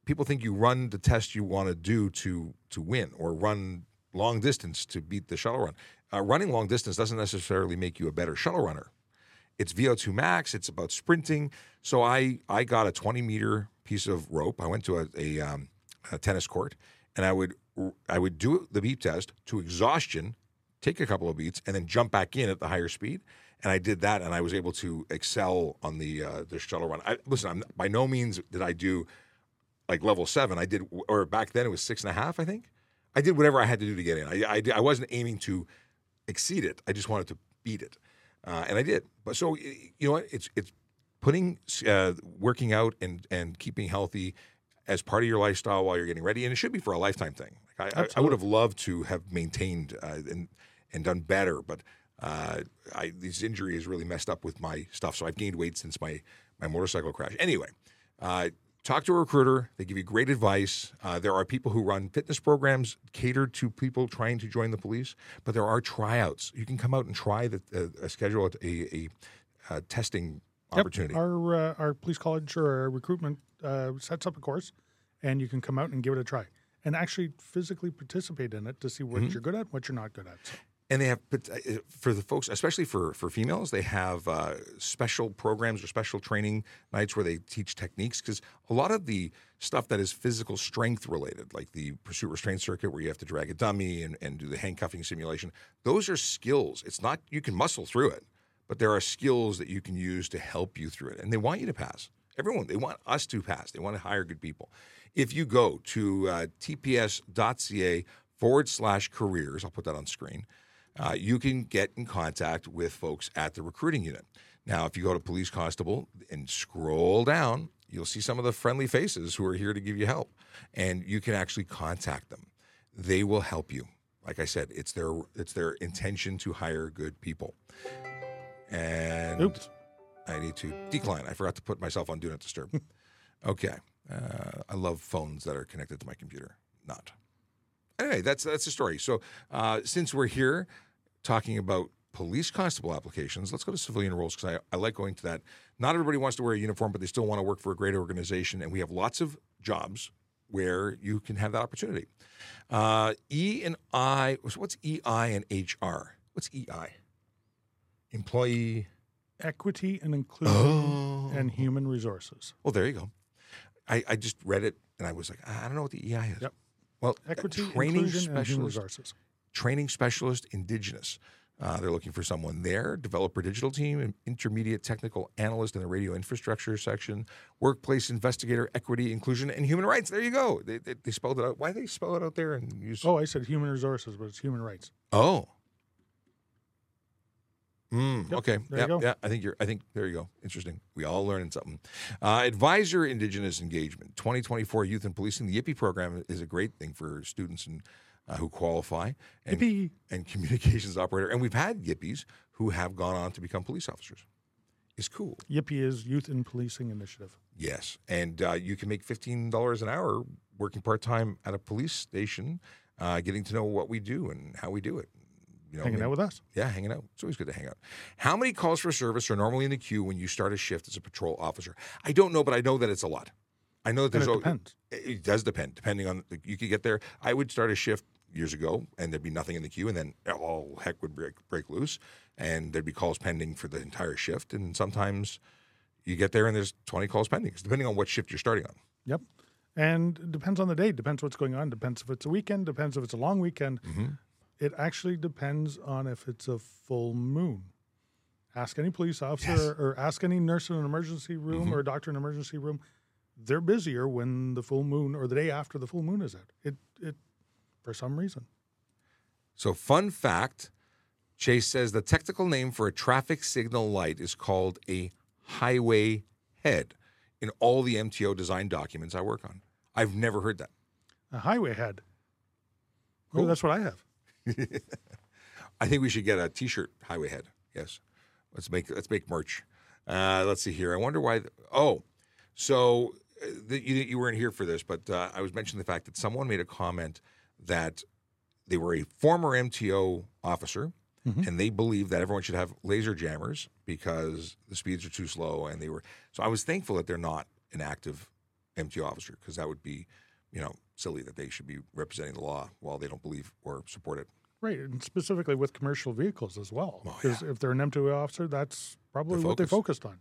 people think you run the test you want to do to to win or run long distance to beat the shuttle run. Uh, running long distance doesn't necessarily make you a better shuttle runner. It's VO2 max. It's about sprinting. So I I got a 20 meter piece of rope. I went to a, a, um, a tennis court and I would I would do the beep test to exhaustion, take a couple of beats, and then jump back in at the higher speed. And I did that, and I was able to excel on the uh, the shuttle run. I, listen, I'm, by no means did I do like level seven. I did, or back then it was six and a half. I think I did whatever I had to do to get in. I I, I wasn't aiming to exceed it. I just wanted to beat it, uh, and I did. But so you know? It's it's putting uh, working out and and keeping healthy as part of your lifestyle while you're getting ready, and it should be for a lifetime thing. Like I, I, I would have loved to have maintained uh, and and done better, but uh, I, this injury has really messed up with my stuff. So I've gained weight since my my motorcycle crash. Anyway, uh, talk to a recruiter. They give you great advice. Uh, there are people who run fitness programs catered to people trying to join the police, but there are tryouts. You can come out and try the uh, a schedule at a, a, uh testing Yep. opportunity. Our uh, our police college or our recruitment uh, sets up a course, and you can come out and give it a try, and actually physically participate in it to see what Mm-hmm. you're good at, what you're not good at. So, and they have uh, for the folks especially for for females they have uh, special programs or special training nights where they teach techniques because a lot of the stuff that is physical strength related like the pursuit restraint circuit where you have to drag a dummy and, and do the handcuffing simulation those are skills it's not you can muscle through it but there are skills that you can use to help you through it and they want you to pass everyone they want us to pass they want to hire good people if you go to uh, tps.ca forward slash careers i'll put that on screen uh, you can get in contact with folks at the recruiting unit. Now, if you go to police constable and scroll down, you'll see some of the friendly faces who are here to give you help, and you can actually contact them. They will help you. Like I said, it's their it's their intention to hire good people. And Oops. I need to decline. I forgot to put myself on Do Not Disturb. okay. Uh, I love phones that are connected to my computer. Not. Anyway, that's that's the story. So uh, since we're here talking about police constable applications, let's go to civilian roles because I, I like going to that. Not everybody wants to wear a uniform, but they still want to work for a great organization, and we have lots of jobs where you can have that opportunity. Uh, e and I. What's EI and HR? What's EI? Employee. equity and inclusion Oh. and human resources. Well, there you go. I, I just read it and I was like, I don't know what the EI is. Yep. Well, Equity, training inclusion, and human specialist, resources. training specialist, indigenous. Uh, they're looking for someone there, developer digital team, an intermediate technical analyst in the radio infrastructure section, workplace investigator, equity, inclusion, and human rights. There you go. They, they, they spelled it out. Why did they spell it out there and use? Oh, I said human resources, but it's human rights. Oh. Mm, Yep, okay. there yeah, yeah. I think you're. I think there you go. Interesting. We all learning something. Uh, Advisor Indigenous Engagement 2024 Youth and Policing. The YIPPY program is a great thing for students and uh, who qualify and Yippee. and communications operator. And we've had Yippies who have gone on to become police officers. It's cool. Yippee is Youth in Policing Initiative. Yes, and uh, you can make fifteen dollars an hour working part time at a police station, uh, getting to know what we do and how we do it. You know, Hanging out with us. yeah, hanging out. It's always good to hang out. How many calls for service are normally in the queue when you start a shift as a patrol officer? I don't know, but I know that it's a lot. I know that And there's it al- depends. It it does depend, depending on you could get there. I would start a shift years ago, and there'd be nothing in the queue, and then all heck would break break loose, and there'd be calls pending for the entire shift. And sometimes you get there and there's 20 calls pending, It's depending on what shift you're starting on. Yep. And it depends on the day. Depends what's going on. Depends if it's a weekend. Depends if it's a long weekend. Mm-hmm. It actually depends on if it's a full moon. Ask any police officer Yes. Mm-hmm. or ask any nurse in an emergency room or a doctor in an emergency room. They're busier when the full moon or the day after the full moon is out. It it for some reason. So, fun fact Chase says the technical name for a traffic signal light is called a highway head in all the MTO design documents I work on. I've never heard that. A highway head. Oh, Cool. that's what I have. I think we should get a T-shirt highway head. Yes, let's make let's make merch. Uh, let's see here. I wonder why. th- oh, so uh, the, you, you weren't here for this, but uh, I was mentioning the fact that someone made a comment that they were a former MTO officer, and they believe that everyone should have laser jammers because the speeds are too slow, and they were. So I was thankful that they're not an active MTO officer because that would be, you know, silly that they should be representing the law while they don't believe or support it. Right, and specifically with commercial vehicles as well. Oh, Because if they're an MTO officer, that's probably what they focus. focused on.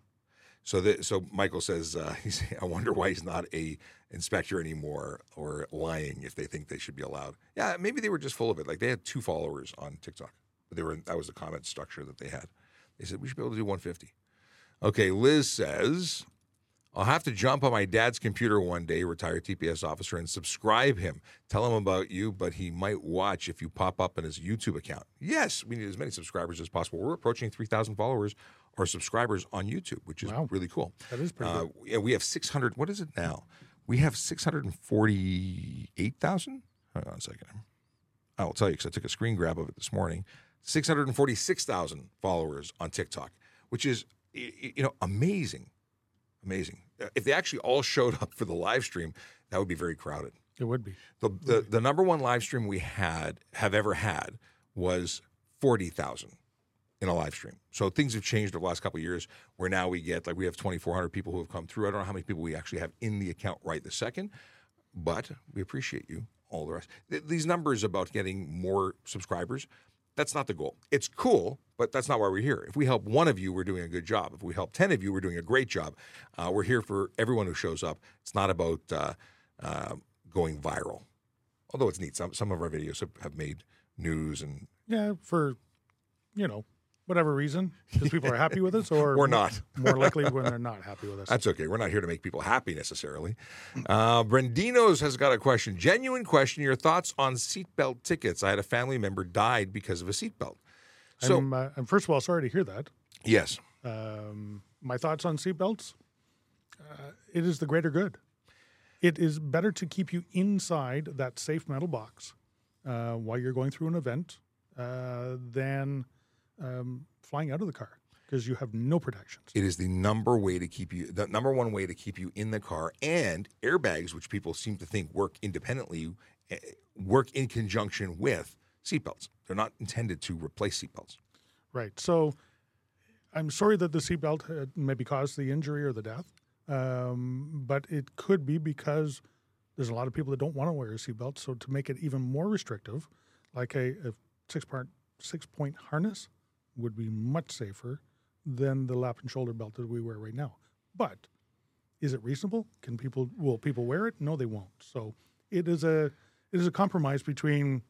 So the, so Michael says uh, he's, I wonder why he's not a inspector anymore or lying if they think they should be allowed. Yeah, maybe they were just full of it. Like they had two followers on TikTok. But they were that was the comment structure that they had. They said we should be able to do 150. Okay, Liz says I'll have to jump on my dad's computer one day, retired TPS officer, and subscribe him. Tell him about you, but he might watch if you pop up in his YouTube account. Yes, we need as many subscribers as possible. We're approaching 3,000 followers or subscribers on YouTube, which is Wow. really cool. That is pretty Uh, good. yeah, we have 600. What is it now? We have 648,000. Hang on a second. I'll tell you because I took a screen grab of it this morning. 646,000 followers on TikTok, which is you know amazing, amazing. If they actually all showed up for the live stream, that would be very crowded. It would be. The the, the number one live stream we had have ever had was 40,000 in a live stream. So things have changed over the last couple of years where now we get like we have 2,400 people who have come through. I don't know how many people we actually have in the account right this second, but we appreciate you. All the rest. Th- These numbers about getting more subscribers, that's not the goal. It's cool, but that's not why we're here. If we help one of you, we're doing a good job. If we help 10 of you, we're doing a great job. Uh, we're here for everyone who shows up. It's not about uh, uh, going viral, although it's neat. Some, some of our videos have, have made news and Yeah, for you know whatever reason, because people are happy with us, or we're not. more likely when they're not happy with us. That's okay. We're not here to make people happy necessarily. Uh, Brendino's has got a question. Genuine question. Your thoughts on seatbelt tickets? I had a family member died because of a seatbelt. So I'm, uh, I'm first of all sorry to hear that. yes, Um, my thoughts on seatbelts: uh, it is the greater good. It is better to keep you inside that safe metal box uh, while you're going through an event uh, than um, flying out of the car because you have no protections. it is the number way to keep you. The number one way to keep you in the car and airbags, which people seem to think work independently, eh, work in conjunction with seatbelts. They're not intended to replace seatbelts. Right. So I'm sorry that the seatbelt maybe caused the injury or the death, um, but it could be because there's a lot of people that don't want to wear a seatbelt. So to make it even more restrictive, like a, a six part six point harness would be much safer than the lap and shoulder belt that we wear right now. But is it reasonable? Can people will people wear it? No, they won't. So it is a it is a compromise between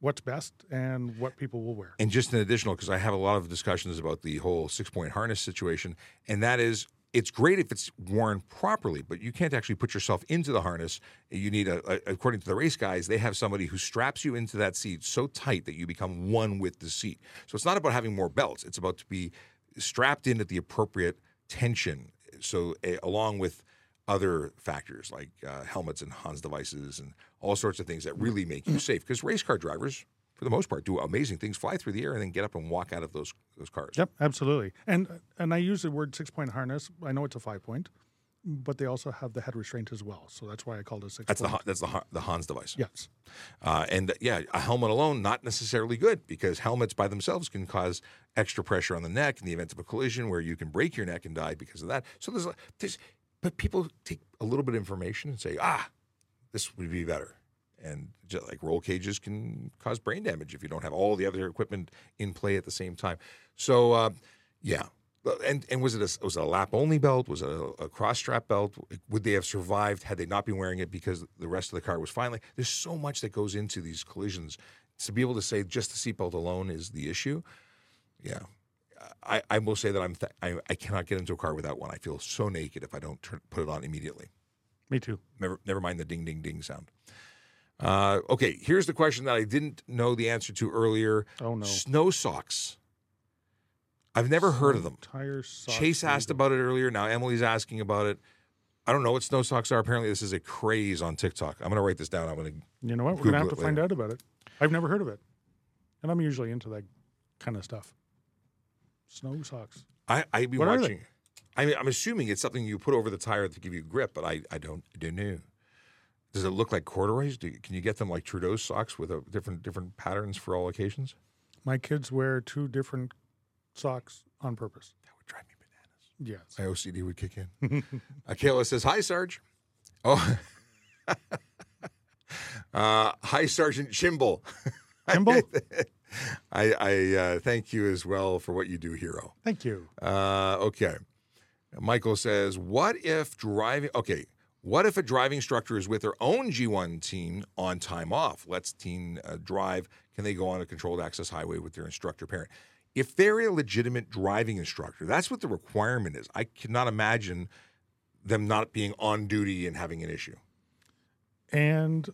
what's best and what people will wear. And just an additional, because I have a lot of discussions about the whole six point harness situation, and that is it's great if it's worn properly, but you can't actually put yourself into the harness. You need a, a, according to the race guys, they have somebody who straps you into that seat so tight that you become one with the seat. So it's not about having more belts; it's about to be strapped in at the appropriate tension. So a, along with other factors like uh, helmets and Hans devices and all sorts of things that really make you safe. Because race car drivers, for the most part, do amazing things, fly through the air, and then get up and walk out of those those cars. Yep, absolutely. And and I use the word six point harness. I know it's a five point, but they also have the head restraint as well. So that's why I called it six. That's the point. Han- that's the the Hans device. yes. Uh, and yeah, a helmet alone not necessarily good because helmets by themselves can cause extra pressure on the neck in the event of a collision where you can break your neck and die because of that. So there's, a- there's but people take a little bit of information and say, ah, this would be better. And just like roll cages can cause brain damage if you don't have all the other equipment in play at the same time. So uh, yeah. And and was it a was it a lap only belt? Was it a, a cross strap belt? Would they have survived had they not been wearing it because the rest of the car was fine? Like, there's so much that goes into these collisions. To be able to say just the seatbelt alone is the issue, yeah. I, I will say that I'm th- I, I cannot get into a car without one. I feel so naked if I don't turn, put it on immediately. Me too. Never, never mind the ding, ding, ding sound. Uh, okay, here's the question that I didn't know the answer to earlier. Oh no. Snow socks. I've never heard of them. Tire socks Chase asked about it earlier. Now Emily's asking about it. I don't know what snow socks are. Apparently, this is a craze on TikTok. I'm going to write this down. I'm going to. You know what? We're gonna have to find out about it. I've never heard of it, and I'm usually into that kind of stuff. Snow socks. I I'd be What watching. I mean, I'm assuming it's something you put over the tire to give you grip, but I, I don't I don't know. Does it look like corduroys? Do can you get them like Trudeau's socks with a different different patterns for all occasions? My kids wear two different socks on purpose. That would drive me bananas. Yes. My OCD would kick in. uh, Kayla says, "Hi, Sarge." Oh, uh, hi, Sergeant Chimble. Kimball? I, I uh, thank you as well for what you do, hero. Thank you. Uh, okay. Michael says, "What if driving? Okay, what if a driving instructor is with their own G1 team on time off? Let's teen uh, drive. Can they go on a controlled access highway with their instructor parent? If they're a legitimate driving instructor, that's what the requirement is. I cannot imagine them not being on duty and having an issue. And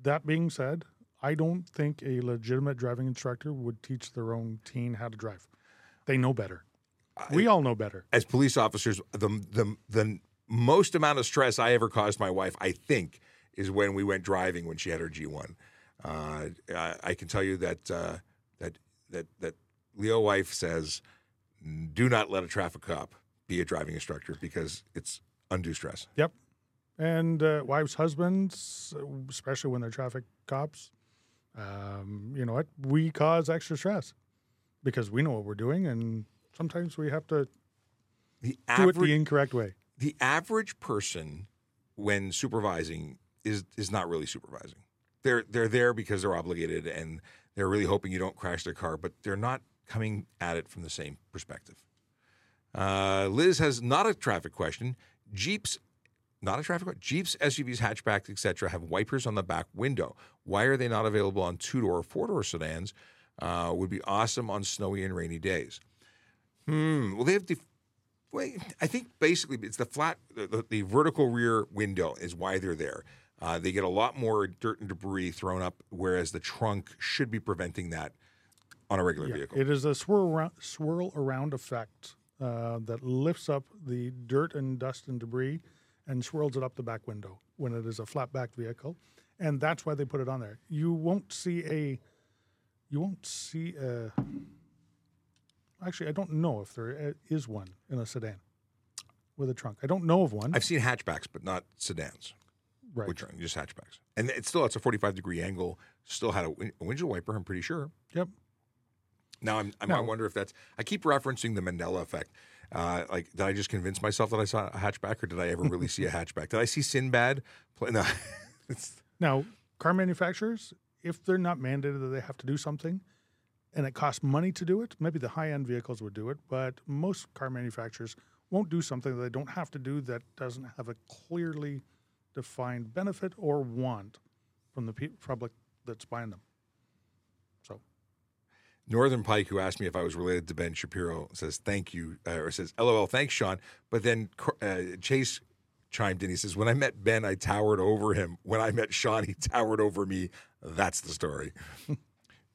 that being said, I don't think a legitimate driving instructor would teach their own teen how to drive. They know better. we all know better. As police officers, the the the most amount of stress I ever caused my wife, I think, is when we went driving when she had her G1. Uh, I, I can tell you that uh, that that that Leo wife says, do not let a traffic cop be a driving instructor because it's undue stress. Yep. And uh, wives, husbands, especially when they're traffic cops, um, you know what? We cause extra stress because we know what we're doing, and sometimes we have to The do it the incorrect way. The average person when supervising is is not really supervising. They're they're there because they're obligated and they're really hoping you don't crash their car, but they're not coming at it from the same perspective. Uh, Liz has not a traffic question. Jeeps, not a traffic question. Jeeps, SUVs, hatchbacks, etc., have wipers on the back window. Why are they not available on two door or four door sedans? Uh, would be awesome on snowy and rainy days. Hmm. Well, they have. Def- Wait, I think basically it's the flat, the, the, vertical rear window is why they're there. Uh, they get a lot more dirt and debris thrown up, whereas the trunk should be preventing that on a regular vehicle. It is a swirl around, swirl around effect uh, that lifts up the dirt and dust and debris and swirls it up the back window when it is a flat back vehicle, and that's why they put it on there. You won't see a, you won't see a. Actually, I don't know if there is one in a sedan with a trunk. I don't know of one. I've seen hatchbacks, but not sedans, right. which are just hatchbacks. And it still, it's a 45 degree angle. Still had a, win- a windshield wiper, I'm pretty sure. Yep. Now I'm, I'm, No. I wonder if that's. I keep referencing the Mandela effect. Uh, like, did I just convince myself that I saw a hatchback, or did I ever really see a hatchback? Did I see Sinbad? Play? No, Now, car manufacturers, if they're not mandated that they have to do something and it costs money to do it, maybe the high end vehicles would do it, but most car manufacturers won't do something that they don't have to do that doesn't have a clearly defined benefit or want from the public that's buying them. So, Northern Pike, who asked me if I was related to Ben Shapiro, says thank you, uh, or says LOL, thanks, Sean. But then uh, Chase chimed in. He says, "When I met Ben, I towered over him. When I met Sean, he towered over me. That's the story."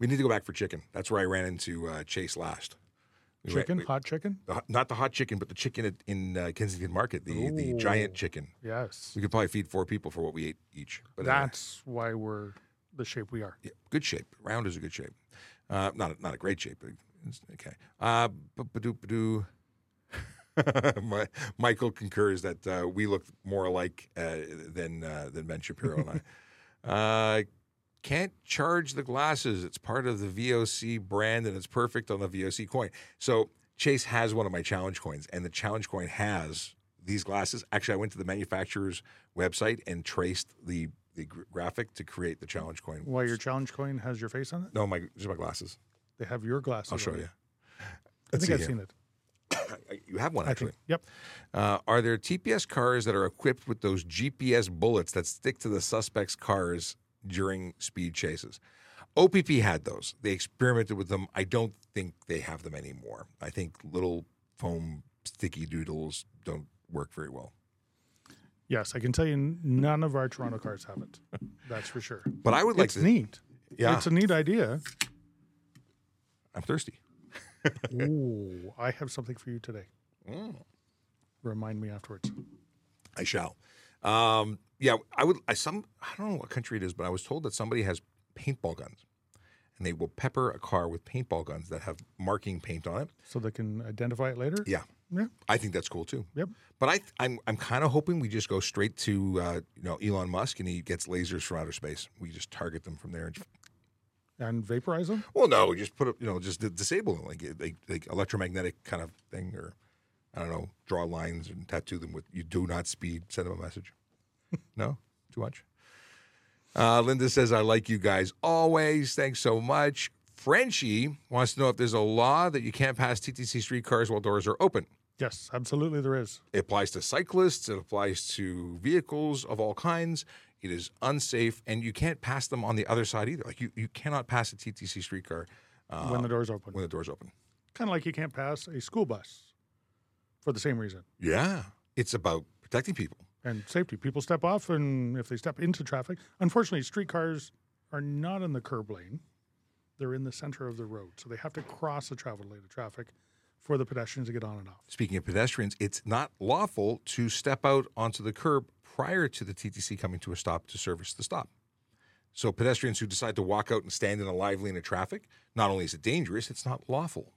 we need to go back for chicken. That's where I ran into uh, Chase last. We ran- Chicken, we- hot chicken. the hot- not the hot chicken, but the chicken at, in uh, Kensington Market, the the giant chicken. Yes, We could probably feed four people for what we ate each. But anyway. that's why we're the shape we are. Yeah, good shape. Round is a good shape. Uh, not a, not a great shape, but it's okay. Uh, ba-ba-doo. My, Michael concurs that uh, we look more alike uh, than uh, than Ben Shapiro and I. Can't charge the glasses. It's part of the VOC brand and it's perfect on the VOC coin. So Chase has one of my challenge coins, and the challenge coin has these glasses. Actually, I went to the manufacturer's website and traced the the graphic to create the challenge coin. Why your challenge coin has your face on it? No, my just my glasses. They have your glasses. I'll show you. I Let's think see I've here. seen it. You have one actually. think. Yep. Uh, are there TPS cars that are equipped with those GPS bullets that stick to the suspects' cars during speed chases? OPP had those. They experimented with them. I don't think they have them anymore. I think little foam sticky doodles don't work very well. Yes, I can tell you none of our Toronto cars have it. That's for sure. But I would like it's to. neat. Yeah. It's a neat idea. I'm thirsty. Ooh, I have something for you today. Mm. Remind me afterwards. I shall. Um, yeah, I would. I some. I don't know what country it is, but I was told that somebody has paintball guns, and they will pepper a car with paintball guns that have marking paint on it. So they can identify it later? Yeah, Yeah. I think that's cool too. Yep. But I, I'm, I'm kind of hoping we just go straight to, uh, you know, Elon Musk and he gets lasers from outer space. We just target them from there. And And vaporize them? well, no, just put, it, you know, just di- disable them like, like, like electromagnetic kind of thing, or I don't know, draw lines and tattoo them with "You do not speed." Send them a message. no, too much. Uh, Linda says, "I like you guys always. Thanks so much." Frenchie wants to know if there's a law that you can't pass TTC streetcars while doors are open. Yes, absolutely there is. It applies to cyclists. It applies to vehicles of all kinds. It is unsafe, and you can't pass them on the other side either. Like you, you cannot pass a TTC streetcar uh, when the door's open. when the door's open. Kind of like you can't pass a school bus for the same reason. Yeah, it's about protecting people. And safety. People step off, and if they step into traffic, unfortunately, streetcars are not in the curb lane. They're in the center of the road. So they have to cross the travel lane of traffic for the pedestrians to get on and off. Speaking of pedestrians, it's not lawful to step out onto the curb prior to the TTC coming to a stop to service the stop. So pedestrians who decide to walk out and stand in a live lane of traffic, not only is it dangerous, it's not lawful.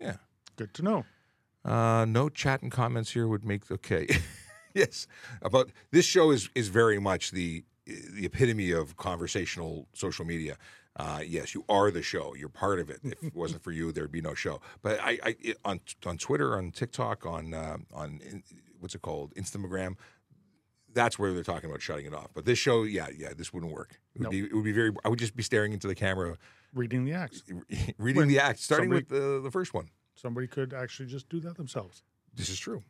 Yeah. Good to know. Uh, no chat and comments here would make okay. yes, about this show is is very much the the epitome of conversational social media. Uh, yes, you are the show. You're part of it. If it wasn't for you, there'd be no show. But I, I it, on on Twitter, on TikTok, on uh, on in- what's it called, Instagram. That's where they're talking about shutting it off. But this show, yeah, yeah, this wouldn't work. It would No. be it would be very. I would just be staring into the camera, Reading the acts. reading When the act, starting somebody- with the the first one. Somebody could actually just do that themselves. This is true.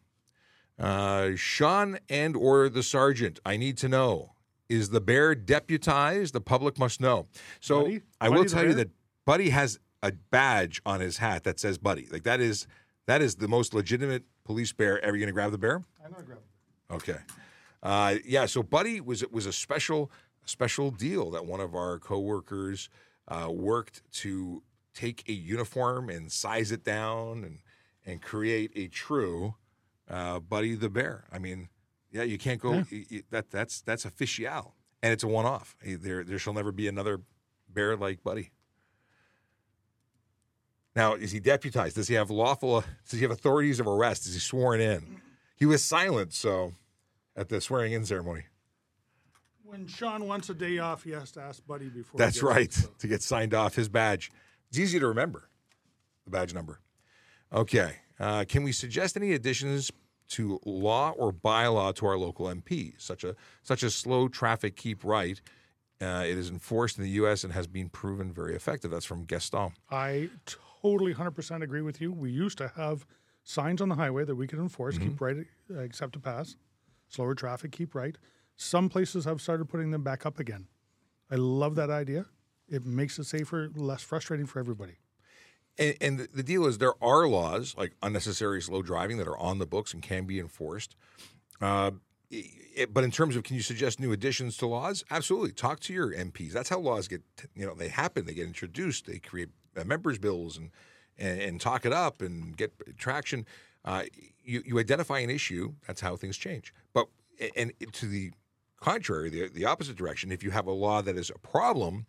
Uh, Sean and or the sergeant, I need to know. Is the bear deputized? The public must know. So Buddy? I will tell you that Buddy has a badge on his hat that says Buddy. Like that is that is the most legitimate police bear ever. You gonna grab the bear? I'm not grabbing Okay. Uh, yeah. So Buddy was it was a special special deal that one of our coworkers uh, worked to take a uniform and size it down and and create a true uh, Buddy the Bear. I mean, yeah, you can't go. Yeah. y- y- that that's that's official, and it's a one off. There there shall never be another bear like Buddy. Now, is he deputized? Does he have lawful? Does he have authorities of arrest? Is he sworn in? He was silent, so at the swearing in ceremony. When Sean wants a day off, he has to ask Buddy before. he That's gets it, right. so- To get signed off his badge. It's easy to remember, the badge number. Okay. Uh, can we suggest any additions to law or bylaw to our local MP, such a such as slow traffic keep right? Uh, it is enforced in the U.S. and has been proven very effective. That's from Gaston. I totally 100% agree with you. We used to have signs on the highway that we could enforce Mm-hmm. keep right, uh, accept to pass, slower traffic, keep right. Some places have started putting them back up again. I love that idea. It makes it safer, less frustrating for everybody. And, and the, deal is, there are laws like unnecessary slow driving that are on the books and can be enforced. Uh, it, but in terms of, can you suggest new additions to laws? Absolutely. Talk to your MPs. That's how laws get, you know, they happen. They get introduced. They create uh, members' bills and, and, and talk it up and get traction. Uh, you, you identify an issue. That's how things change. But and to the contrary, the the opposite direction. If you have a law that is a problem,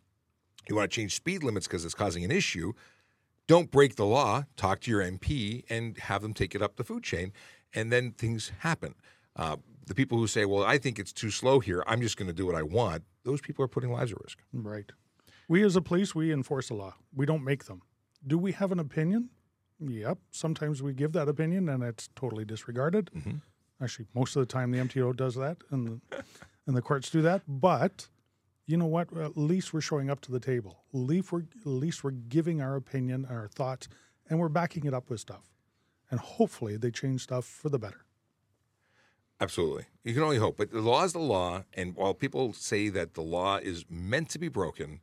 you want to change speed limits because it's causing an issue. Don't break the law. Talk to your MP and have them take it up the food chain, and then things happen. Uh, the people who say, "Well, I think it's too slow here. I'm just going to do what I want," those people are putting lives at risk. Right. We as a police, we enforce the law. We don't make them. Do we have an opinion? Yep. Sometimes we give that opinion and it's totally disregarded. Mm-hmm. Actually, most of the time the MTO does that and the, and the courts do that. But you know what? At least we're showing up to the table. At least we're, at least we're giving our opinion, and our thoughts, and we're backing it up with stuff. And hopefully they change stuff for the better. Absolutely. You can only hope. But the law is the law. And while people say that the law is meant to be broken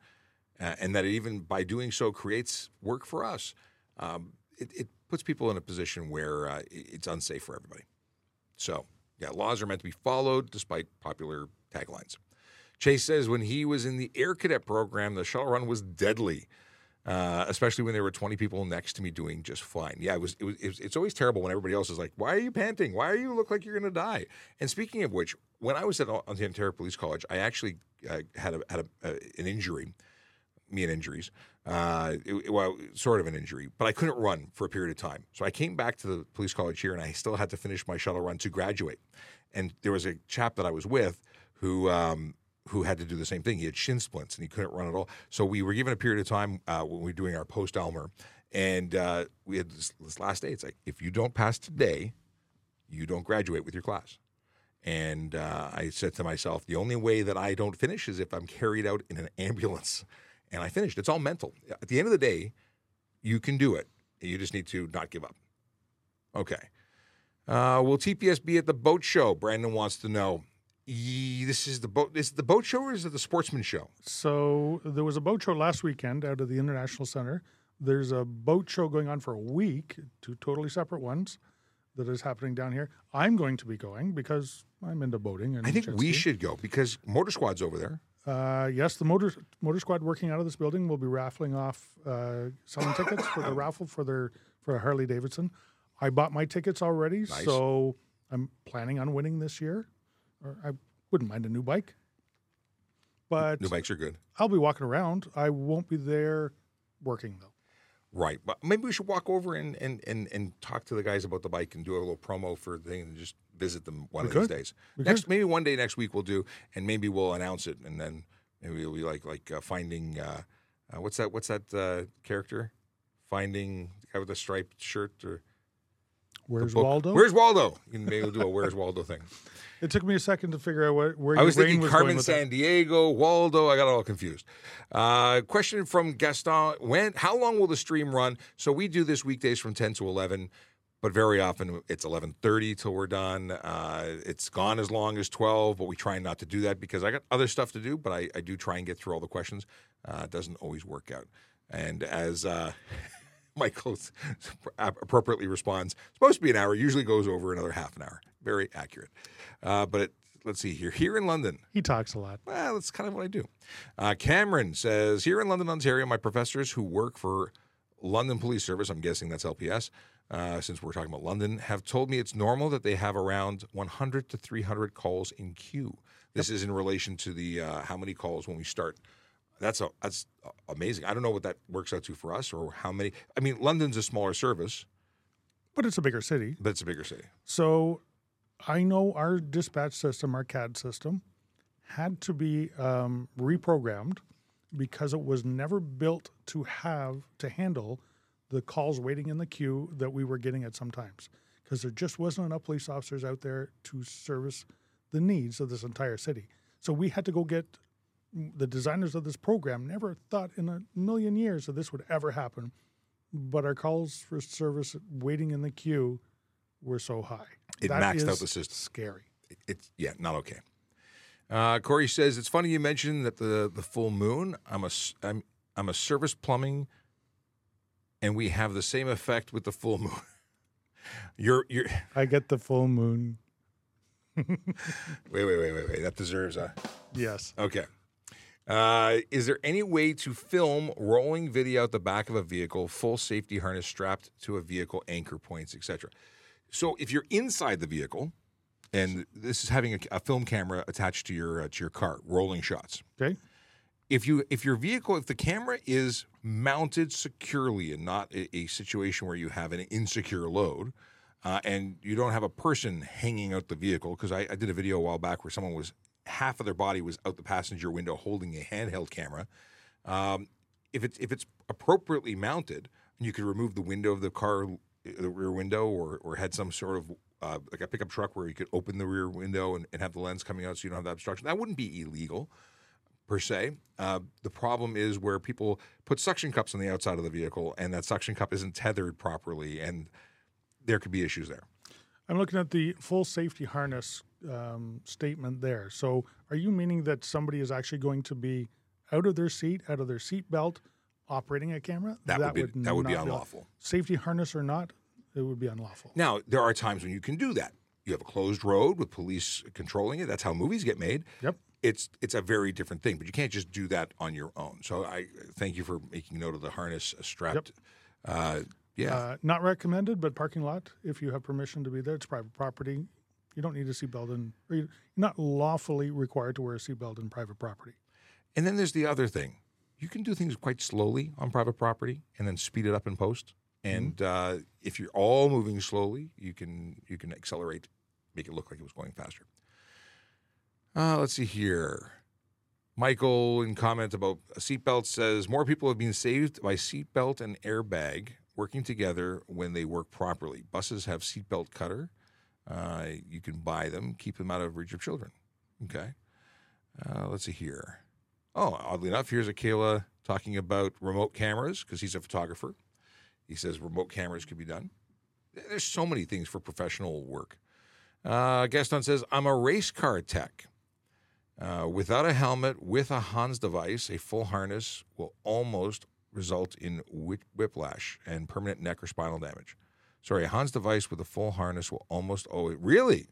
uh, and that it even by doing so creates work for us, um, it, it, puts people in a position where uh, it's unsafe for everybody. So, yeah, laws are meant to be followed despite popular taglines. Chase says when he was in the Air Cadet program, the shuttle run was deadly. Uh, especially when there were 20 people next to me doing just fine. Yeah, it was, it was, it was, It's always terrible when everybody else is like, "Why are you panting? Why are you look like you're going to die?" And speaking of which, when I was at Ontario Police College, I actually uh, had a, had a, uh, an injury, me and injuries, uh, it, well, sort of an injury, but I couldn't run for a period of time. So I came back to the police college here, and I still had to finish my shuttle run to graduate. And there was a chap that I was with who um, who had to do the same thing. He had shin splints and he couldn't run at all. So we were given a period of time uh, when we were doing our post Aylmer, and uh, we had this, this last day. It's like if you don't pass today, you don't graduate with your class. And uh, I said to myself, the only way that I don't finish is if I'm carried out in an ambulance and I finished. It's all mental. At the end of the day, you can do it. You just need to not give up. Okay. Uh, will TPS be at the boat show? Brandon wants to know. This is the boat. Is it the boat show or is it the sportsman show? So there was a boat show last weekend out of the International Center. There's a boat show going on for a week, two totally separate ones that is happening down here. I'm going to be going because I'm into boating. And I think we should go because Motor Squad's over there. Uh, yes, the motor motor squad working out of this building will be raffling off uh, selling tickets for the raffle for their for Harley Davidson. I bought my tickets already, nice. so I'm planning on winning this year. Or I wouldn't mind a new bike, but new bikes are good. I'll be walking around. I won't be there working though. Right, but maybe we should walk over and and and, and talk to the guys about the bike and do a little promo for the thing and just visit them one we of could. these days. We next, could. maybe one day next week we'll do, and maybe we'll announce it, and then maybe it'll be like like uh, finding uh, uh, what's that what's that uh, character? Finding the guy with the striped shirt or Where's Waldo? Where's Waldo? You can maybe do a Where's Waldo thing. It took me a second to figure out where, where I was thinking was Carmen San Diego, Waldo. I got all confused. Uh, question from Gaston: When? How long will the stream run? So we do this weekdays from ten to eleven but very often it's 11.30 till we're done uh, it's gone as long as 12 but we try not to do that because i got other stuff to do but i, I do try and get through all the questions uh, it doesn't always work out and as uh, michael appropriately responds supposed to be an hour usually goes over another half an hour very accurate uh, but it, let's see here. Here in London, he talks a lot. Well, that's kind of what I do. Uh, Cameron says here in London, Ontario, my professors who work for London Police Service, I'm guessing that's LPS, uh, since we're talking about London, have told me it's normal that they have around 100 to 300 calls in queue. This yep. is in relation to the uh, how many calls when we start. That's a, that's amazing. I don't know what that works out to for us or how many. I mean, London's a smaller service, but it's a bigger city. But it's a bigger city. So I know our dispatch system, our CAD system, had to be um, reprogrammed because it was never built to have to handle the calls waiting in the queue that we were getting at sometimes because there just wasn't enough police officers out there to service the needs of this entire city. So we had to go get the designers of this program never thought in a million years that this would ever happen. But our calls for service waiting in the queue were so high. It that maxed out the system. Scary. It's yeah, not okay. Uh, Corey says it's funny you mentioned that the the full moon. I'm a I'm I'm a service plumbing, and we have the same effect with the full moon. you're you're I get the full moon. wait wait wait wait wait. That deserves a Yes. okay. Uh, is there any way to film rolling video out the back of a vehicle, full safety harness strapped to a vehicle, anchor points, etc.? So if you're inside the vehicle, and this is having a, a film camera attached to your uh, to your car, rolling shots. Okay. if you if your vehicle if the camera is mounted securely and not a, a situation where you have an insecure load uh, and you don't have a person hanging out the vehicle because I, I did a video a while back where someone was half of their body was out the passenger window holding a handheld camera um, if it's if it's appropriately mounted and you could remove the window of the car the rear window or or had some sort of uh, like a pickup truck where you could open the rear window and, and have the lens coming out so you don't have that obstruction that wouldn't be illegal per se. Uh, the problem is where people put suction cups on the outside of the vehicle, and that suction cup isn't tethered properly, and there could be issues there. I'm looking at the full safety harness um, statement there. So, are you meaning that somebody is actually going to be out of their seat, out of their seat belt, operating a camera? That, would be that would be unlawful. Safety harness or not, it would be unlawful. Now there are times when you can do that. You have a closed road with police controlling it. That's how movies get made. Yep. It's it's a very different thing, but you can't just do that on your own. So I thank you for making note of the harness strapped. Uh, yeah, Uh, not recommended, but parking lot, if you have permission to be there, it's private property. You don't need a seatbelt in, or you're not lawfully required to wear a seatbelt in private property. and then there's the other thing. You can do things quite slowly on private property and then speed it up in post. And uh, if you're all moving slowly, you can you can accelerate, make it look like it was going faster. Uh, let's see here. Michael, in comment about a seatbelt, says more people have been saved by seatbelt and airbag working together when they work properly. Buses have seatbelt cutter. Uh, you can buy them, keep them out of reach of children. Okay. Uh, let's see here. Oh, oddly enough, here's Akela talking about remote cameras because he's a photographer. He says remote cameras could be done. There's so many things for professional work. Uh, Gaston says, I'm a race car tech. Uh, without a helmet, with a Hans device, a full harness will almost result in whiplash and permanent neck or spinal damage. Sorry, a Hans device with a full harness will almost always. Really?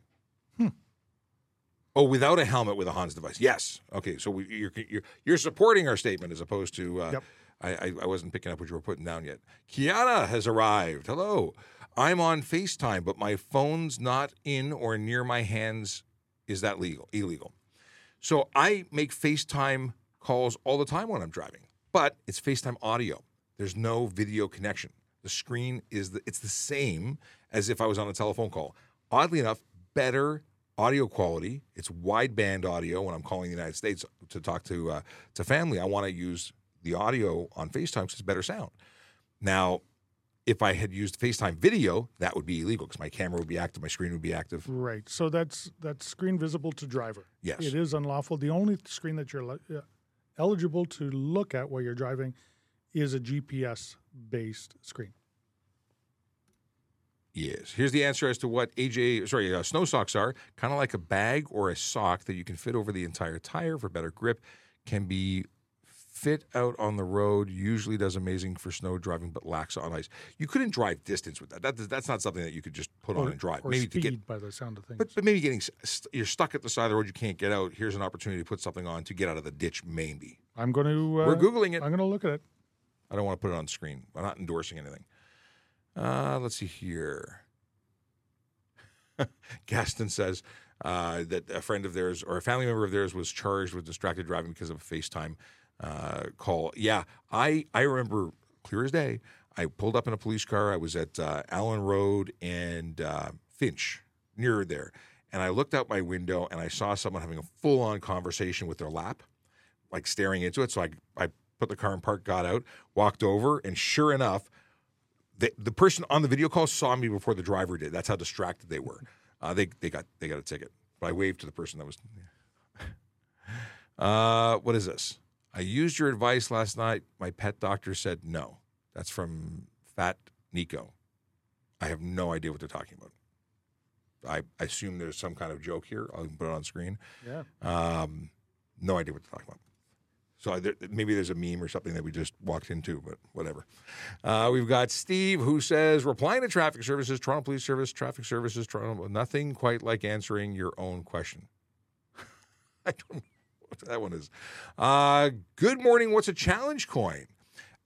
Oh, without a helmet with a Hans device. Yes. Okay. So we, you're, you're you're supporting our statement as opposed to. Uh, Yep. I, I I wasn't picking up what you were putting down yet. Kiana has arrived. Hello. I'm on FaceTime, but my phone's not in or near my hands. Is that legal? Illegal. So I make FaceTime calls all the time when I'm driving, but it's FaceTime audio. There's no video connection. The screen is the, it's the same as if I was on a telephone call. Oddly enough, better audio quality. It's wideband audio when I'm calling the United States to talk to uh, to family. I want to use the audio on FaceTime because it's better sound. Now, if I had used FaceTime video, that would be illegal because my camera would be active, my screen would be active. Right. So that's that's screen visible to driver. Yes. It is unlawful. The only screen that you're uh, eligible to look at while you're driving is a GPS based screen. Yes. Here's the answer as to what AJ, sorry, uh, snow socks are. Kind of like a bag or a sock that you can fit over the entire tire for better grip. Can be fit out on the road. Usually does amazing for snow driving, but lacks on ice. You couldn't drive distance with that. that that's not something that you could just put on and drive. or maybe to get, by the sound of things. but, but maybe getting you're stuck at the side of the road. You can't get out. Here's an opportunity to put something on to get out of the ditch. Maybe I'm going to. Uh, we're googling it. I'm going to look at it. I don't want to put it on screen. I'm not endorsing anything. Uh, let's see here. Gaston says uh, that a friend of theirs or a family member of theirs was charged with distracted driving because of a FaceTime uh, call. Yeah, I I remember clear as day. I pulled up in a police car. I was at uh, Allen Road and uh, Finch near there, and I looked out my window and I saw someone having a full on conversation with their lap, like staring into it. So I I put the car in park, got out, walked over, and sure enough, the, the person on the video call saw me before the driver did. That's how distracted they were. Uh, they they got they got a ticket, but I waved to the person that was. Uh, what is this? I used your advice last night. My pet doctor said no. That's from Fat Nico. I have no idea what they're talking about. I, I assume there's some kind of joke here. I'll put it on screen. Yeah. Um, no idea what they're talking about. So there, maybe there's a meme or something that we just walked into, but whatever. Uh, we've got Steve who says replying to traffic services, Toronto Police Service, traffic services, Toronto. Nothing quite like answering your own question. I don't know what that one is. Uh, good morning. What's a challenge coin?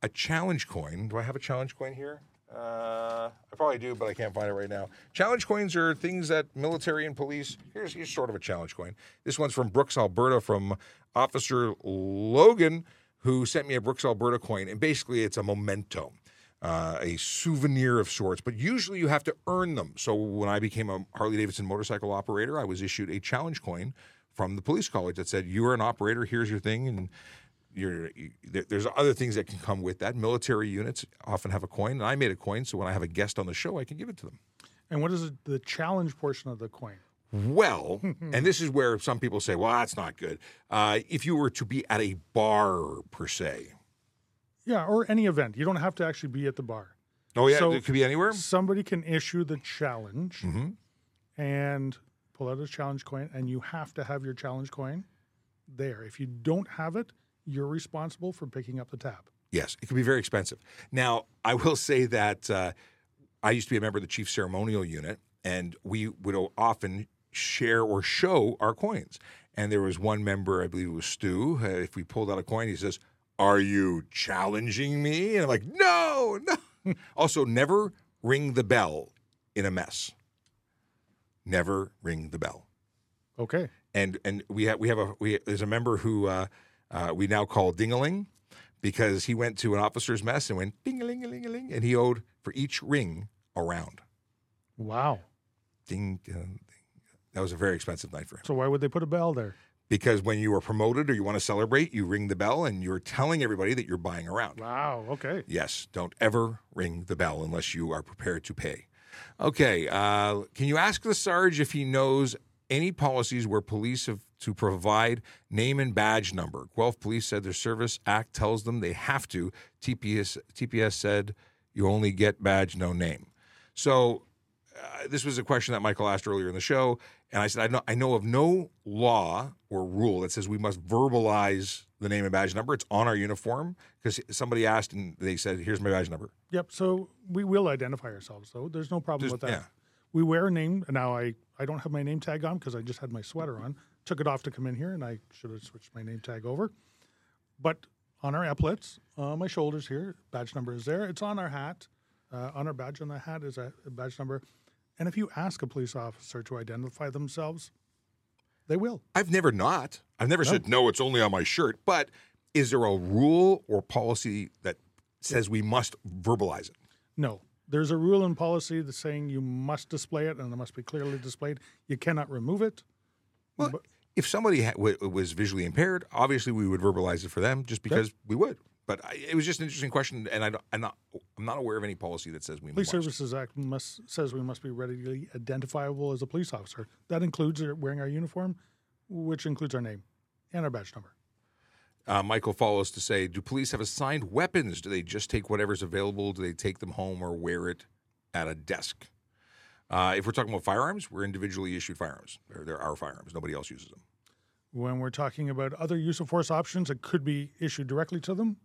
A challenge coin. Do I have a challenge coin here? Uh, I probably do, but I can't find it right now. Challenge coins are things that military and police. Here's, here's sort of a challenge coin. This one's from Brooks, Alberta, from Officer Logan, who sent me a Brooks, Alberta coin. And basically, it's a memento, uh, a souvenir of sorts. But usually, you have to earn them. So when I became a Harley Davidson motorcycle operator, I was issued a challenge coin from the police college that said, "You are an operator. Here's your thing." And you're, you, there- there's other things that can come with that. Military units often have a coin, and I made a coin, so when I have a guest on the show, I can give it to them. And what is the challenge portion of the coin? Well, and this is where some people say, "Well, that's not good." Uh, if you were to be at a bar per se, Yeah, or any event. You don't have to actually be at the bar. oh yeah, So- it could be anywhere. Somebody can issue the challenge hmm and pull out a challenge coin, and you have to have your challenge coin there. If you don't have it, you're responsible for picking up the tab. Yes, it can be very expensive. Now, I will say that uh, I used to be a member of the chief ceremonial unit, and we would often share or show our coins. And there was one member, I believe it was Stu. Uh, if we pulled out a coin, he says, "Are you challenging me?" And I'm like, "No, no." also, never ring the bell in a mess. Never ring the bell Okay. and and we have we have a we there's a member who uh, uh, we now call Dingaling because he went to an officer's mess and went ding a ling a ling a ling and he owed for each ring a round. Wow. Ding, uh, ding. That was a very expensive night for him So why would they put a bell there? because when you are promoted or you want to celebrate, you ring the bell and you're telling everybody that you're buying a round. Wow. Okay. Yes, don't ever ring the bell unless you are prepared to pay. Okay, uh, can you ask the Sarge if he knows any policies where police have to provide name and badge number? Guelph Police said their Service Act tells them they have to. TPS, TPS said you only get badge, no name. So uh, this was a question that Michael asked earlier in the show, and I said I know I know of no law or rule that says we must verbalize the name and badge number. It's on our uniform because somebody asked and they said, "Here's my badge number." Yep. So we will identify ourselves, though. There's no problem with that. yeah. We wear a name. and Now I, I don't have my name tag on because I just had my sweater on. Took it off to come in here, and I should have switched my name tag over. But on our epaulets, on my shoulders here, badge number is there. It's on our hat. Uh, on our badge on the hat is a, badge number. And if you ask a police officer to identify themselves, they will. I've never not. I've never said no. It's only on my shirt. But is there a rule or policy that says we must verbalize it? No. There's a rule and policy that's saying you must display it and it must be clearly displayed. You cannot remove it. Well, if somebody ha- w- was visually impaired, obviously we would verbalize it for them just because we would. But I, it was just an interesting question, and I don't, I'm not I'm not aware of any policy that says we Police must. Services Act must says we must be readily identifiable as a police officer. That includes wearing our uniform, which includes our name and our badge number. Uh, Michael follows to say, do police have assigned weapons? Do they just take whatever's available? Do they take them home or wear it at a desk? Uh, if we're talking about firearms, we're individually issued firearms. They're, they're our firearms. Nobody else uses them. When we're talking about other use of force options, it could be issued directly to them,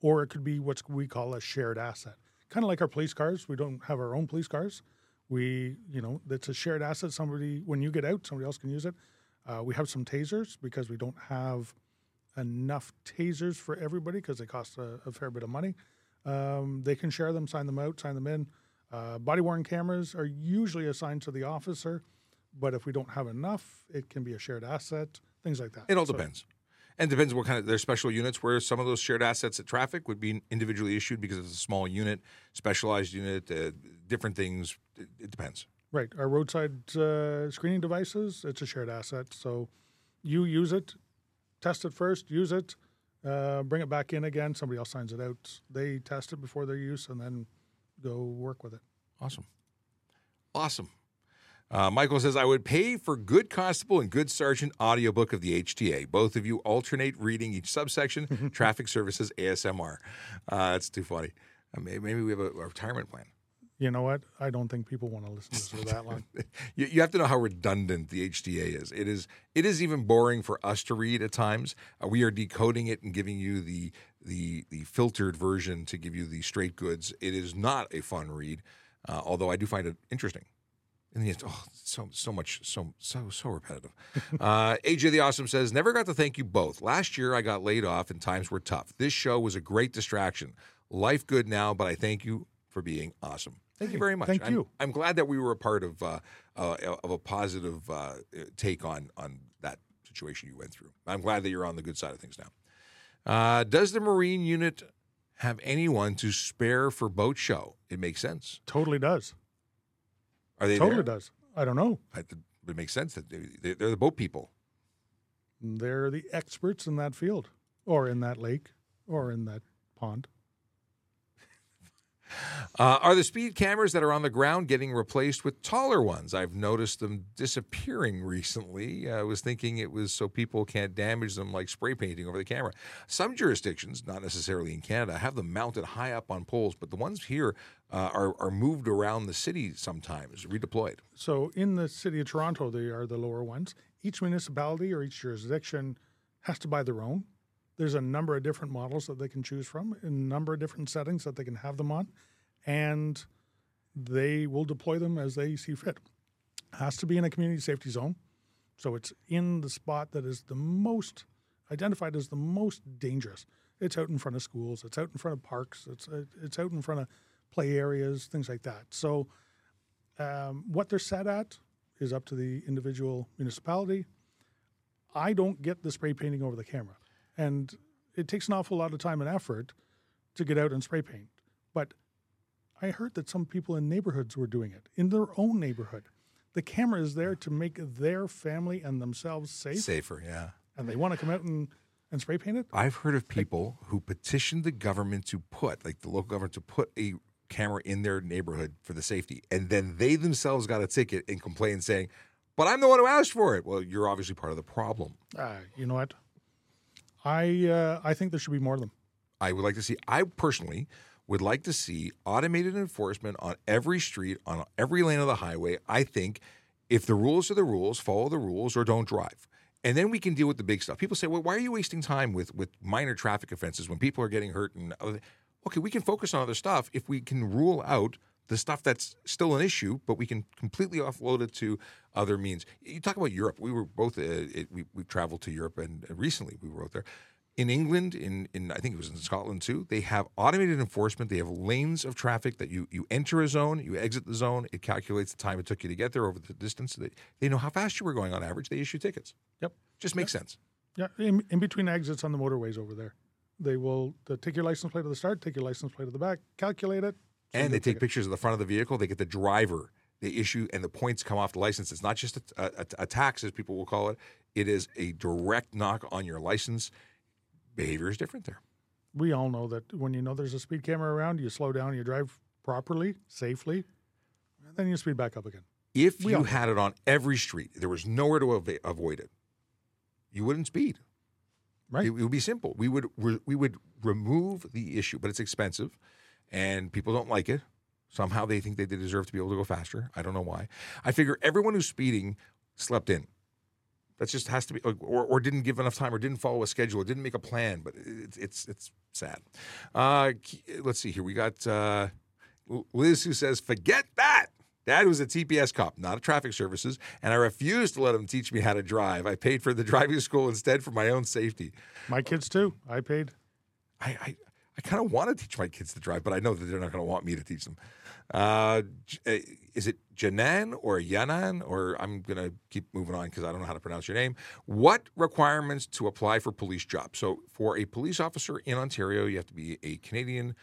or it could be what we call a shared asset. Kind of like our police cars. We don't have our own police cars. We, you know, it's a shared asset. Somebody, when you get out, somebody else can use it. Uh, we have some tasers because we don't have enough tasers for everybody because they cost a, a fair bit of money. Um, they can share them, sign them out, sign them in. Uh, body worn cameras are usually assigned to the officer, but if we don't have enough, it can be a shared asset, things like that. It all So- depends. And depends what kind of there's special units where some of those shared assets at traffic would be individually issued because it's a small unit, specialized unit, uh, different things. It, it depends. Right. Our roadside uh, screening devices, it's a shared asset. So you use it, test it first, use it, uh, bring it back in again. Somebody else signs it out. They test it before their use and then go work with it. Awesome. Awesome. Uh, Michael says, I would pay for Good Constable and Good Sergeant audiobook of the HTA. Both of you alternate reading each subsection, traffic services, ASMR. Uh, that's too funny. Uh, maybe, maybe we have a, a retirement plan. You know what? I don't think people want to listen to this for that long. you, you have to know how redundant the HTA is. It is it is even boring for us to read at times. Uh, we are decoding it and giving you the the the filtered version to give you the straight goods. It is not a fun read, uh, although I do find it interesting. And the end, oh, so so much, so so so repetitive. Uh, AJ the Awesome says, "Never got to thank you both. Last year I got laid off and times were tough. This show was a great distraction. Life good now, but I thank you for being awesome. Thank you very much. Thank I'm, you. I'm glad that we were a part of uh, uh, of a positive uh, take on on that situation you went through. I'm glad that you're on the good side of things now. Uh, does the Marine unit have anyone to spare for boat show? It makes sense. Totally does. Are they totally there? does. I don't know. I, it makes sense that they, they- they're the boat people. They're the experts in that field, or in that lake, or in that pond. Uh, are the speed cameras that are on the ground getting replaced with taller ones? I've noticed them disappearing recently. I was thinking it was so people can't damage them like spray painting over the camera. Some jurisdictions, not necessarily in Canada, have them mounted high up on poles, but the ones here uh, are, are moved around the city sometimes, redeployed. So in the city of Toronto, they are the lower ones. Each municipality or each jurisdiction has to buy their own. There's a number of different models that they can choose from, a number of different settings that they can have them on, and they will deploy them as they see fit. Has to be in a community safety zone, so it's in the spot that is the most identified as the most dangerous. It's out in front of schools, it's out in front of parks, it's it's out in front of play areas, things like that. So um, what they're set at is up to the individual municipality. I don't get the spray painting over the camera, and it takes an awful lot of time and effort to get out and spray paint. But I heard that some people in neighborhoods were doing it in their own neighborhood. The camera is there to make their family and themselves safe, Safer, yeah. and they want to come out and, and spray paint it. I've heard of people who petitioned the government to put, like the local government, to put a camera in their neighborhood for the safety, and then they themselves got a ticket and complained saying, "But I'm the one who asked for it." Well, you're obviously part of the problem. Uh, you know what? I uh, I think there should be more of them. I would like to see. I personally would like to see automated enforcement on every street, on every lane of the highway. I think if the rules are the rules, follow the rules or don't drive. And then we can deal with the big stuff. People say, "Well, why are you wasting time with with minor traffic offenses when people are getting hurt?" And other-" okay, we can focus on other stuff if we can rule out the stuff that's still an issue, but we can completely offload it to other means. You talk about Europe. We were both uh, it, we we traveled to Europe, and recently we were out there in England, in, in I think it was in Scotland too, they have automated enforcement. They have lanes of traffic that you you enter a zone, you exit the zone. It calculates the time it took you to get there over the distance. They, they know how fast you were going on average. They issue tickets. Yep. Just makes sense. Yeah, in, in between exits on the motorways over there, they will take your license plate at the start, take your license plate at the back, calculate it, And they take pictures of the front of the vehicle. They get the driver. They issue and the points come off the license. It's not just a, a, a tax, as people will call it. It is a direct knock on your license. Behavior is different there. We all know that when you know there's a speed camera around, you slow down, you drive properly, safely, and then you speed back up again. If We you know. had it on every street, there was nowhere to ava- avoid it. You wouldn't speed. Right. It, it would be simple. We would re- we would remove the issue, but it's expensive, and people don't like it. Somehow they think they deserve to be able to go faster. I don't know why. I figure everyone who's speeding slept in. That just has to be, or, or didn't give enough time, or didn't follow a schedule, or didn't make a plan. But it's it's it's sad. Uh, let's see here. We got uh, Liz who says, "Forget that." Dad was a TPS cop, not a traffic services, and I refused to let him teach me how to drive. I paid for the driving school instead for my own safety. My kids too. I paid. I, I, I kind of want to teach my kids to drive, but I know that they're not going to want me to teach them. Uh, uh, is it Janan or Yanan? Or I'm going to keep moving on because I don't know how to pronounce your name. What requirements to apply for police jobs? So, for a police officer in Ontario, you have to be a Canadian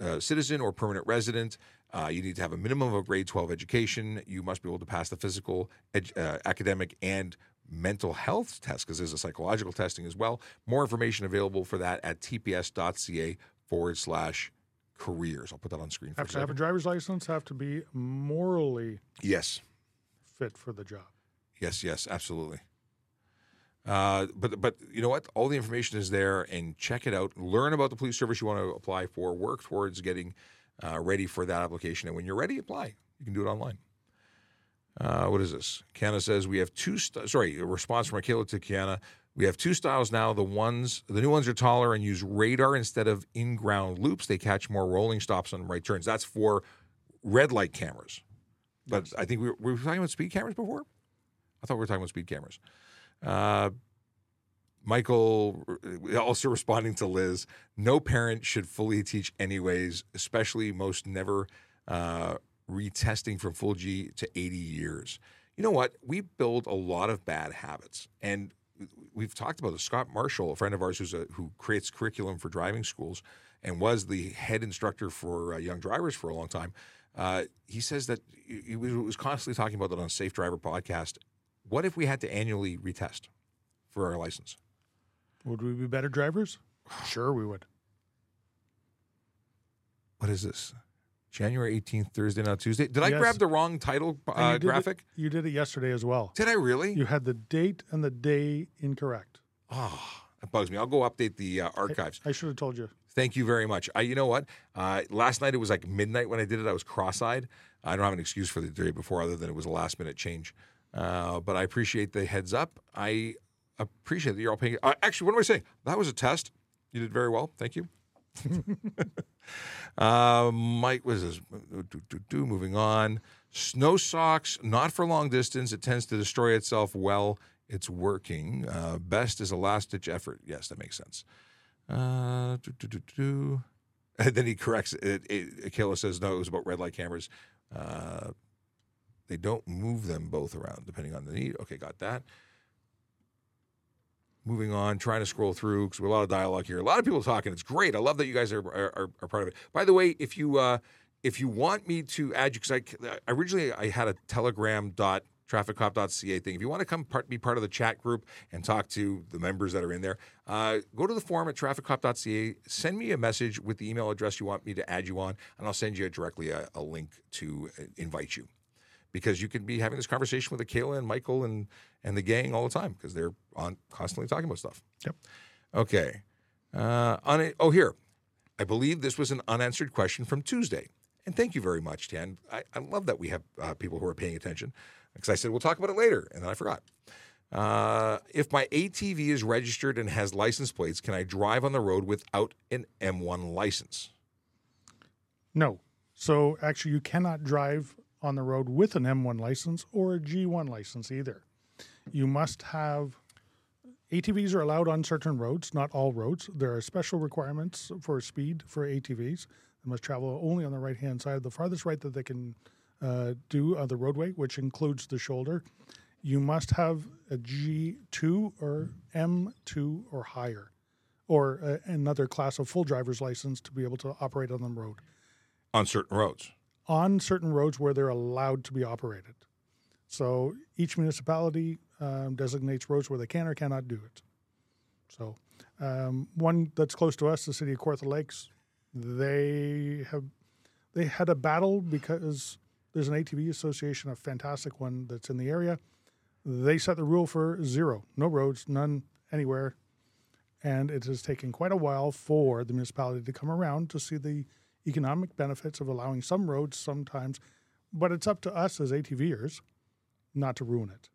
uh, citizen or permanent resident. Uh, you need to have a minimum of a grade 12 education. You must be able to pass the physical, uh, academic, and mental health test because there's a psychological testing as well. More information available for that at tps.ca forward slash careers. I'll put that on screen Have to have a driver's license. Have to be morally Yes, fit for the job. yes, yes, absolutely. Uh, but but you know what? All the information is there, and check it out. Learn about the police service you want to apply for. Work towards getting uh, ready for that application. And when you're ready, apply. You can do it online. Uh, what is this? Kiana says we have two. St- sorry, a response from Akela to Kiana. We have two styles now. The ones, the new ones are taller and use radar instead of in-ground loops. They catch more rolling stops on right turns. That's for red light cameras. But I think we were, we talking about speed cameras before. I thought we were talking about speed cameras. Uh, Michael uh, also responding to Liz. No parent should fully teach anyways, especially most never uh, retesting from full G to 80 years. You know what? We build a lot of bad habits, and we've talked about this. Scott Marshall, a friend of ours who's a, who creates curriculum for driving schools and was the head instructor for uh, young drivers for a long time. Uh, he says that he was, was constantly talking about that on Safe Driver podcast. What if we had to annually retest for our license? Would we be better drivers? Sure, we would. What is this? January 18th, Thursday, not Tuesday. Did I Yes. grab the wrong title And uh, you did it- graphic? you did it yesterday as well. Did I really? You had the date and the day incorrect. Oh, that bugs me. I'll go update the uh, archives. I should have told you. Thank you very much. I, you know what? Uh, last night it was like midnight when I did it. I was cross-eyed. I don't have an excuse for the day before, other than it was a last-minute change. Uh, but I appreciate the heads up. I appreciate that you're all paying. Uh, actually, what am I saying? That was a test. You did very well. Thank you. uh, Mike was this. Do, moving on. Snow socks, not for long distance. It tends to destroy itself well. It's working. Uh, best is a last ditch effort. Yes, that makes sense. Uh, do, do, do. And then he corrects it. it Akela says, no, it was about red light cameras. Uh, they don't move them both around depending on the need. Okay, got that. Moving on, trying to scroll through because a lot of dialogue here. A lot of people talking. It's great. I love that you guys are are, are part of it. By the way, if you uh, if you want me to add you, because I originally I had a Telegram dot trafficcop.ca thing. If you want to come part, be part of the chat group and talk to the members that are in there, uh, go to the forum at trafficcop.ca. Send me a message with the email address you want me to add you on, and I'll send you directly a, a link to uh, invite you. Because you can be having this conversation with Akela and Michael and and the gang all the time because they're on constantly talking about stuff. Yep. Okay. Uh, on oh, here. I believe this was an unanswered question from Tuesday. And thank you very much, Dan. I, I love that we have uh, people who are paying attention because I said we'll talk about it later, and then I forgot. Uh, if my ATV is registered and has license plates, can I drive on the road without an M1 license? No. So actually, you cannot drive on the road with an M1 license or a G1 license either. You must have ATVs are allowed on certain roads, not all roads. There are special requirements for speed for ATVs. They must travel only on the right hand side, the farthest right that they can uh, do on the roadway, which includes the shoulder. You must have a G2 or M2 or higher, or uh, another class of full driver's license to be able to operate on the road On certain roads. On certain roads where they're allowed to be operated. So each municipality um, designates roads where they can or cannot do it. So um, one that's close to us, the city of Kawartha Lakes, they have they had a battle because there's an ATV association, a fantastic one that's in the area. They set the rule for zero, no roads, none anywhere, and it has taken quite a while for the municipality to come around to see the economic benefits of allowing some roads sometimes, but it's up to us as ATVers not to ruin it.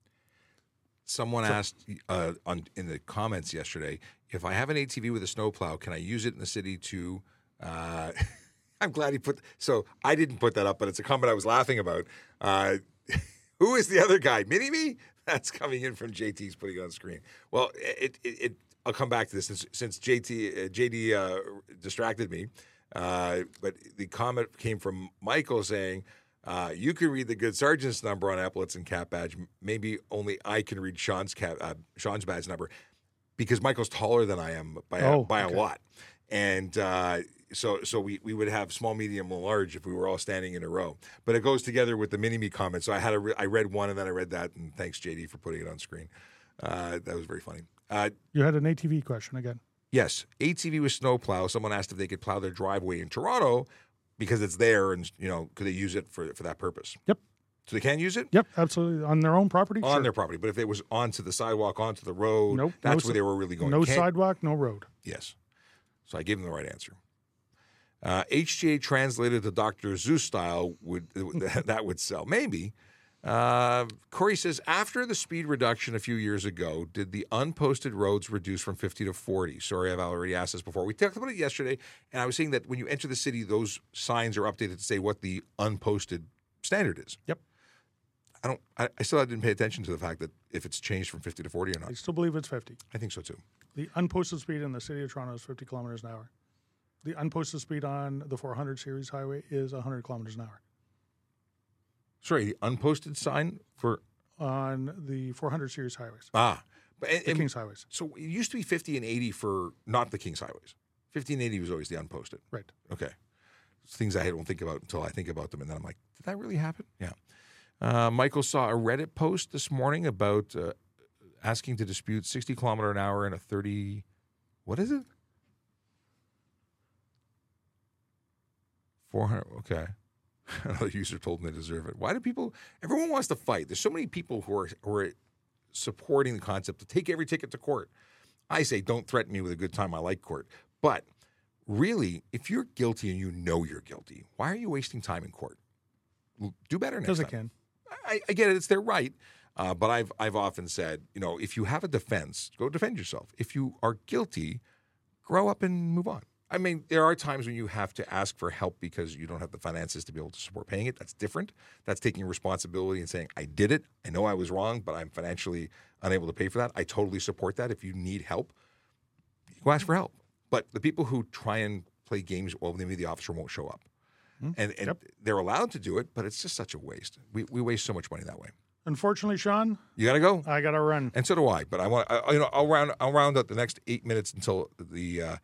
Someone asked uh, on in the comments yesterday if I have an ATV with a snowplow, can I use it in the city to? Uh, I'm glad he put. So I didn't put that up, but it's a comment I was laughing about. Uh, who is the other guy? Mini me? That's coming in from JT's putting it on screen. Well, it, it, it I'll come back to this since, since JT uh, JD uh, distracted me. Uh, but the comment came from Michael saying, uh, "You can read the good sergeant's number on epaulets and cap badge. Maybe only I can read Sean's cap, uh, Sean's badge number because Michael's taller than I am by a, Oh, by okay. a lot, and uh, so so we, we would have small, medium, and large if we were all standing in a row. But it goes together with the mini me comment. So I had a re- I read one and then I read that, and thanks JD for putting it on screen. Uh, that was very funny. Uh, You had an ATV question again. Yes, ATV with snowplow. Someone asked if they could plow their driveway in Toronto because it's there, and you know, could they use it for for that purpose? Yep. So they can use it Yep, absolutely. On their own property? on Sure. their property, but if it was onto the sidewalk, onto the road, Nope, that's no where they were really going. No sidewalk, no road. Yes. So I gave them the right answer. Uh, HTA translated to Dr. Seuss style would that would sell maybe. Uh, Corey says after the speed reduction a few years ago, did the unposted roads reduce from 50 to 40? Sorry, I've already asked this before. We talked about it yesterday, and I was saying that when you enter the city, those signs are updated to say what the unposted standard is. Yep. I don't. I, I still didn't pay attention to the fact that if it's changed from 50 to 40 or not. I still believe it's 50. I think so too. The unposted speed in the city of Toronto is 50 kilometers an hour. The unposted speed on the 400 series highway is 100 kilometers an hour. Sorry, the unposted sign for On the 400 series highways, ah, but and- the and- King's highways. so it used to be 50 and 80 for not the King's highways. 50 and 80 was always the unposted. Right. Okay. It's things I don't think about until I think about them, and then I'm like, did that really happen? Yeah. Uh, Michael saw a Reddit post this morning about uh, asking to dispute 60 kilometer an hour in a 30. What is it? 400. Okay. Another user told them they deserve it. Why do people? Everyone wants to fight. There's so many people who are who are supporting the concept to take every ticket to court. I say, don't threaten me with a good time. I like court, but really, if you're guilty and you know you're guilty, why are you wasting time in court? Do better next time. Because it can. I, I get it; it's their right. Uh, but I've I've often said, you know, if you have a defense, go defend yourself. If you are guilty, grow up and move on. I mean, there are times when you have to ask for help because you don't have the finances to be able to support paying it. That's different. That's taking responsibility and saying, I did it. I know I was wrong, but I'm financially unable to pay for that. I totally support that. If you need help, go ask for help. But the people who try and play games, well, maybe the officer won't show up. And, and Yep. they're allowed to do it, but it's just such a waste. We, we waste so much money that way. Unfortunately, Sean, You got to go. I got to run. And so do I. But I want, I, you know, I'll round, I'll round up the next eight minutes until the uh,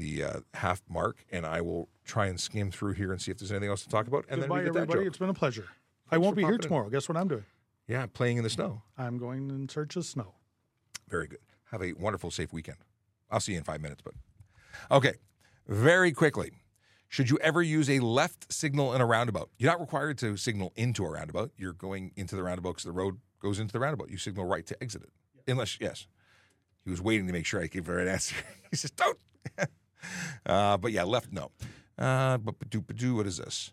the uh, half mark, and I will try and skim through here and see if there's anything else to talk about. And Goodbye, then we get that everybody. joke. It's been a pleasure. I won't be here popping in. tomorrow. Guess what I'm doing? Yeah, playing in the snow. I'm going in search of snow. Very good. Have a wonderful, safe weekend. I'll see you in five minutes. But okay, very quickly. Should you ever use a left signal in a roundabout? You're not required to signal into a roundabout. You're going into the roundabout because the road goes into the roundabout. You signal right to exit it. Unless, yes. He was waiting to make sure I gave the right answer. he says, don't. uh, but yeah, left, no. Uh, but do, what is this?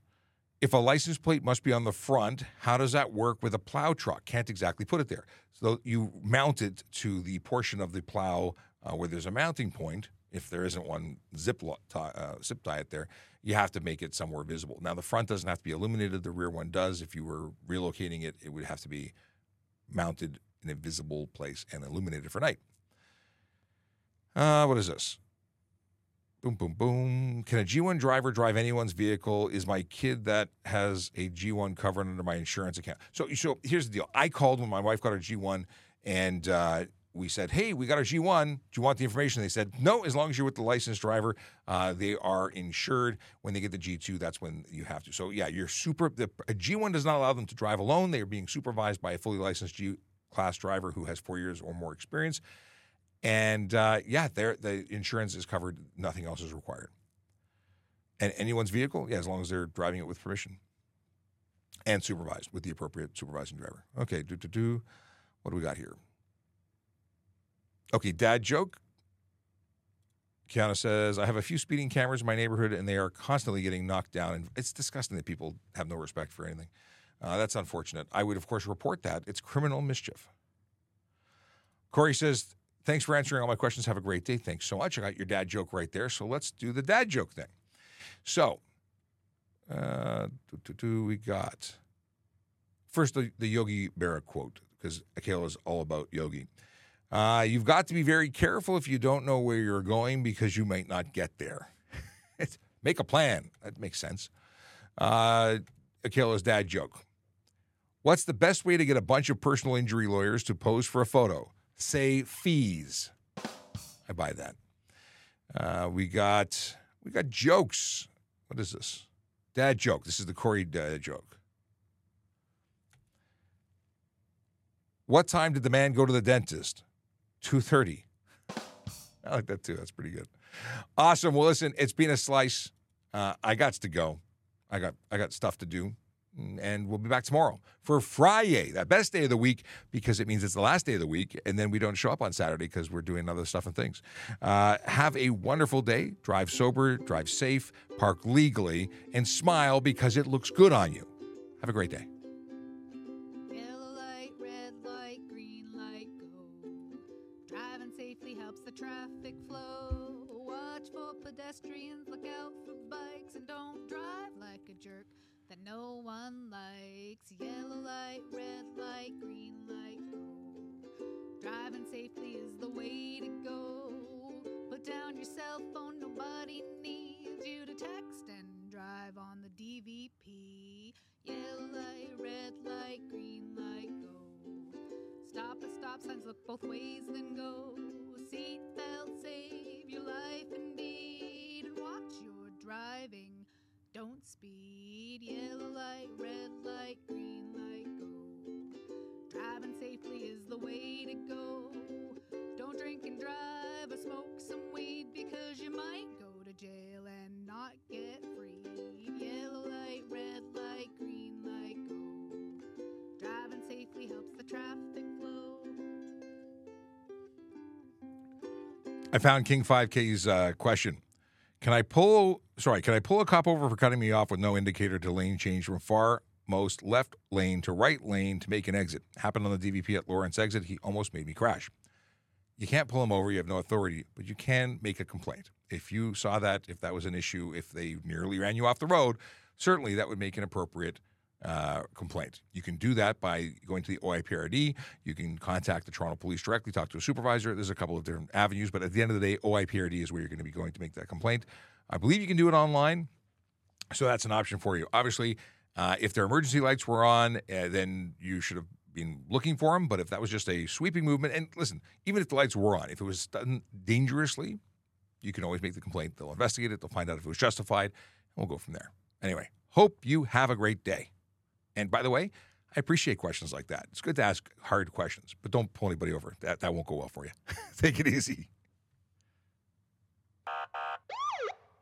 If a license plate must be on the front, how does that work with a plow truck? Can't exactly put it there. So you mount it to the portion of the plow uh, where there's a mounting point. If there isn't one zip lo- ti- uh, zip tie it there, you have to make it somewhere visible. Now the front doesn't have to be illuminated; the rear one does. If you were relocating it, it would have to be mounted in a visible place and illuminated for night. Uh, what is this? Boom, boom, boom. Can a G1 driver drive anyone's vehicle? Is my kid that has a G1 covered under my insurance account? So, so here's the deal. I called when my wife got her G1, and uh, we said, "Hey, we got our G1. Do you want the information?" They said, "No, as long as you're with the licensed driver, uh, they are insured. When they get the G2, that's when you have to." So, yeah, you're super. The a G1 does not allow them to drive alone. They are being supervised by a fully licensed G class driver who has four years or more experience. And uh, yeah, the insurance is covered. Nothing else is required. And anyone's vehicle, yeah, as long as they're driving it with permission and supervised with the appropriate supervising driver. Okay, do do do. What do we got here? Okay, dad joke. Kiana says, I have a few speeding cameras in my neighborhood and they are constantly getting knocked down. And it's disgusting that people have no respect for anything. Uh, that's unfortunate. I would, of course, report that. It's criminal mischief. Corey says, Thanks for answering all my questions. Have a great day. Thanks so much. I got your dad joke right there. So let's do the dad joke thing. So, uh, do, do, do, we got first the, the Yogi Berra quote because Akela is all about Yogi. Uh, you've got to be very careful if you don't know where you're going because you might not get there. Make a plan. That makes sense. Uh, Akela's dad joke. What's the best way to get a bunch of personal injury lawyers to pose for a photo? Say fees. I buy that. Uh, we got we got jokes. What is this? Dad joke. This is the Corey dad joke. What time did the man go to the dentist? Two thirty. I like that too. That's pretty good. Awesome. Well, listen, it's been a slice. Uh, I got to go. I got I got stuff to do. And we'll be back tomorrow for Friday, that best day of the week, because it means it's the last day of the week. And then we don't show up on Saturday because we're doing other stuff and things. Uh, have a wonderful day. Drive sober, drive safe, park legally, and smile because it looks good on you. Have a great day. Yellow light, red light, green light, go. Driving safely helps the traffic flow. Watch for pedestrians, look out for bikes, and don't drive like a jerk that no one likes. Yellow light, red light, green light. Driving safely is the way to go. Put down your cell phone, nobody needs you to text and drive on the DVP. Yellow light, red light, green light, go. Stop at stop signs, look both ways, then go. Seatbelt save your life indeed, and watch your driving. Don't speed. Yellow light, red light, green light, go. Driving safely is the way to go. Don't drink and drive or smoke some weed because you might go to jail and not get free. Yellow light, red light, green light, go. Driving safely helps the traffic flow. I found King 5K's uh, question. Can I pull sorry, can I pull a cop over for cutting me off with no indicator to lane change from far most left lane to right lane to make an exit? Happened on the DVP at Lawrence exit. He almost made me crash. You can't pull him over, you have no authority, but you can make a complaint. If you saw that, if that was an issue, if they nearly ran you off the road, certainly that would make an appropriate uh, complaint. You can do that by going to the OIPRD. You can contact the Toronto Police directly, talk to a supervisor. There's a couple of different avenues, but at the end of the day, OIPRD is where you're going to be going to make that complaint. I believe you can do it online, so that's an option for you. Obviously, uh, if their emergency lights were on, uh, then you should have been looking for them. But if that was just a sweeping movement, and listen, even if the lights were on, if it was done dangerously, you can always make the complaint. They'll investigate it. They'll find out if it was justified, and we'll go from there. Anyway, hope you have a great day. And by the way, I appreciate questions like that. It's good to ask hard questions, but don't pull anybody over. That, that won't go well for you. Take it easy.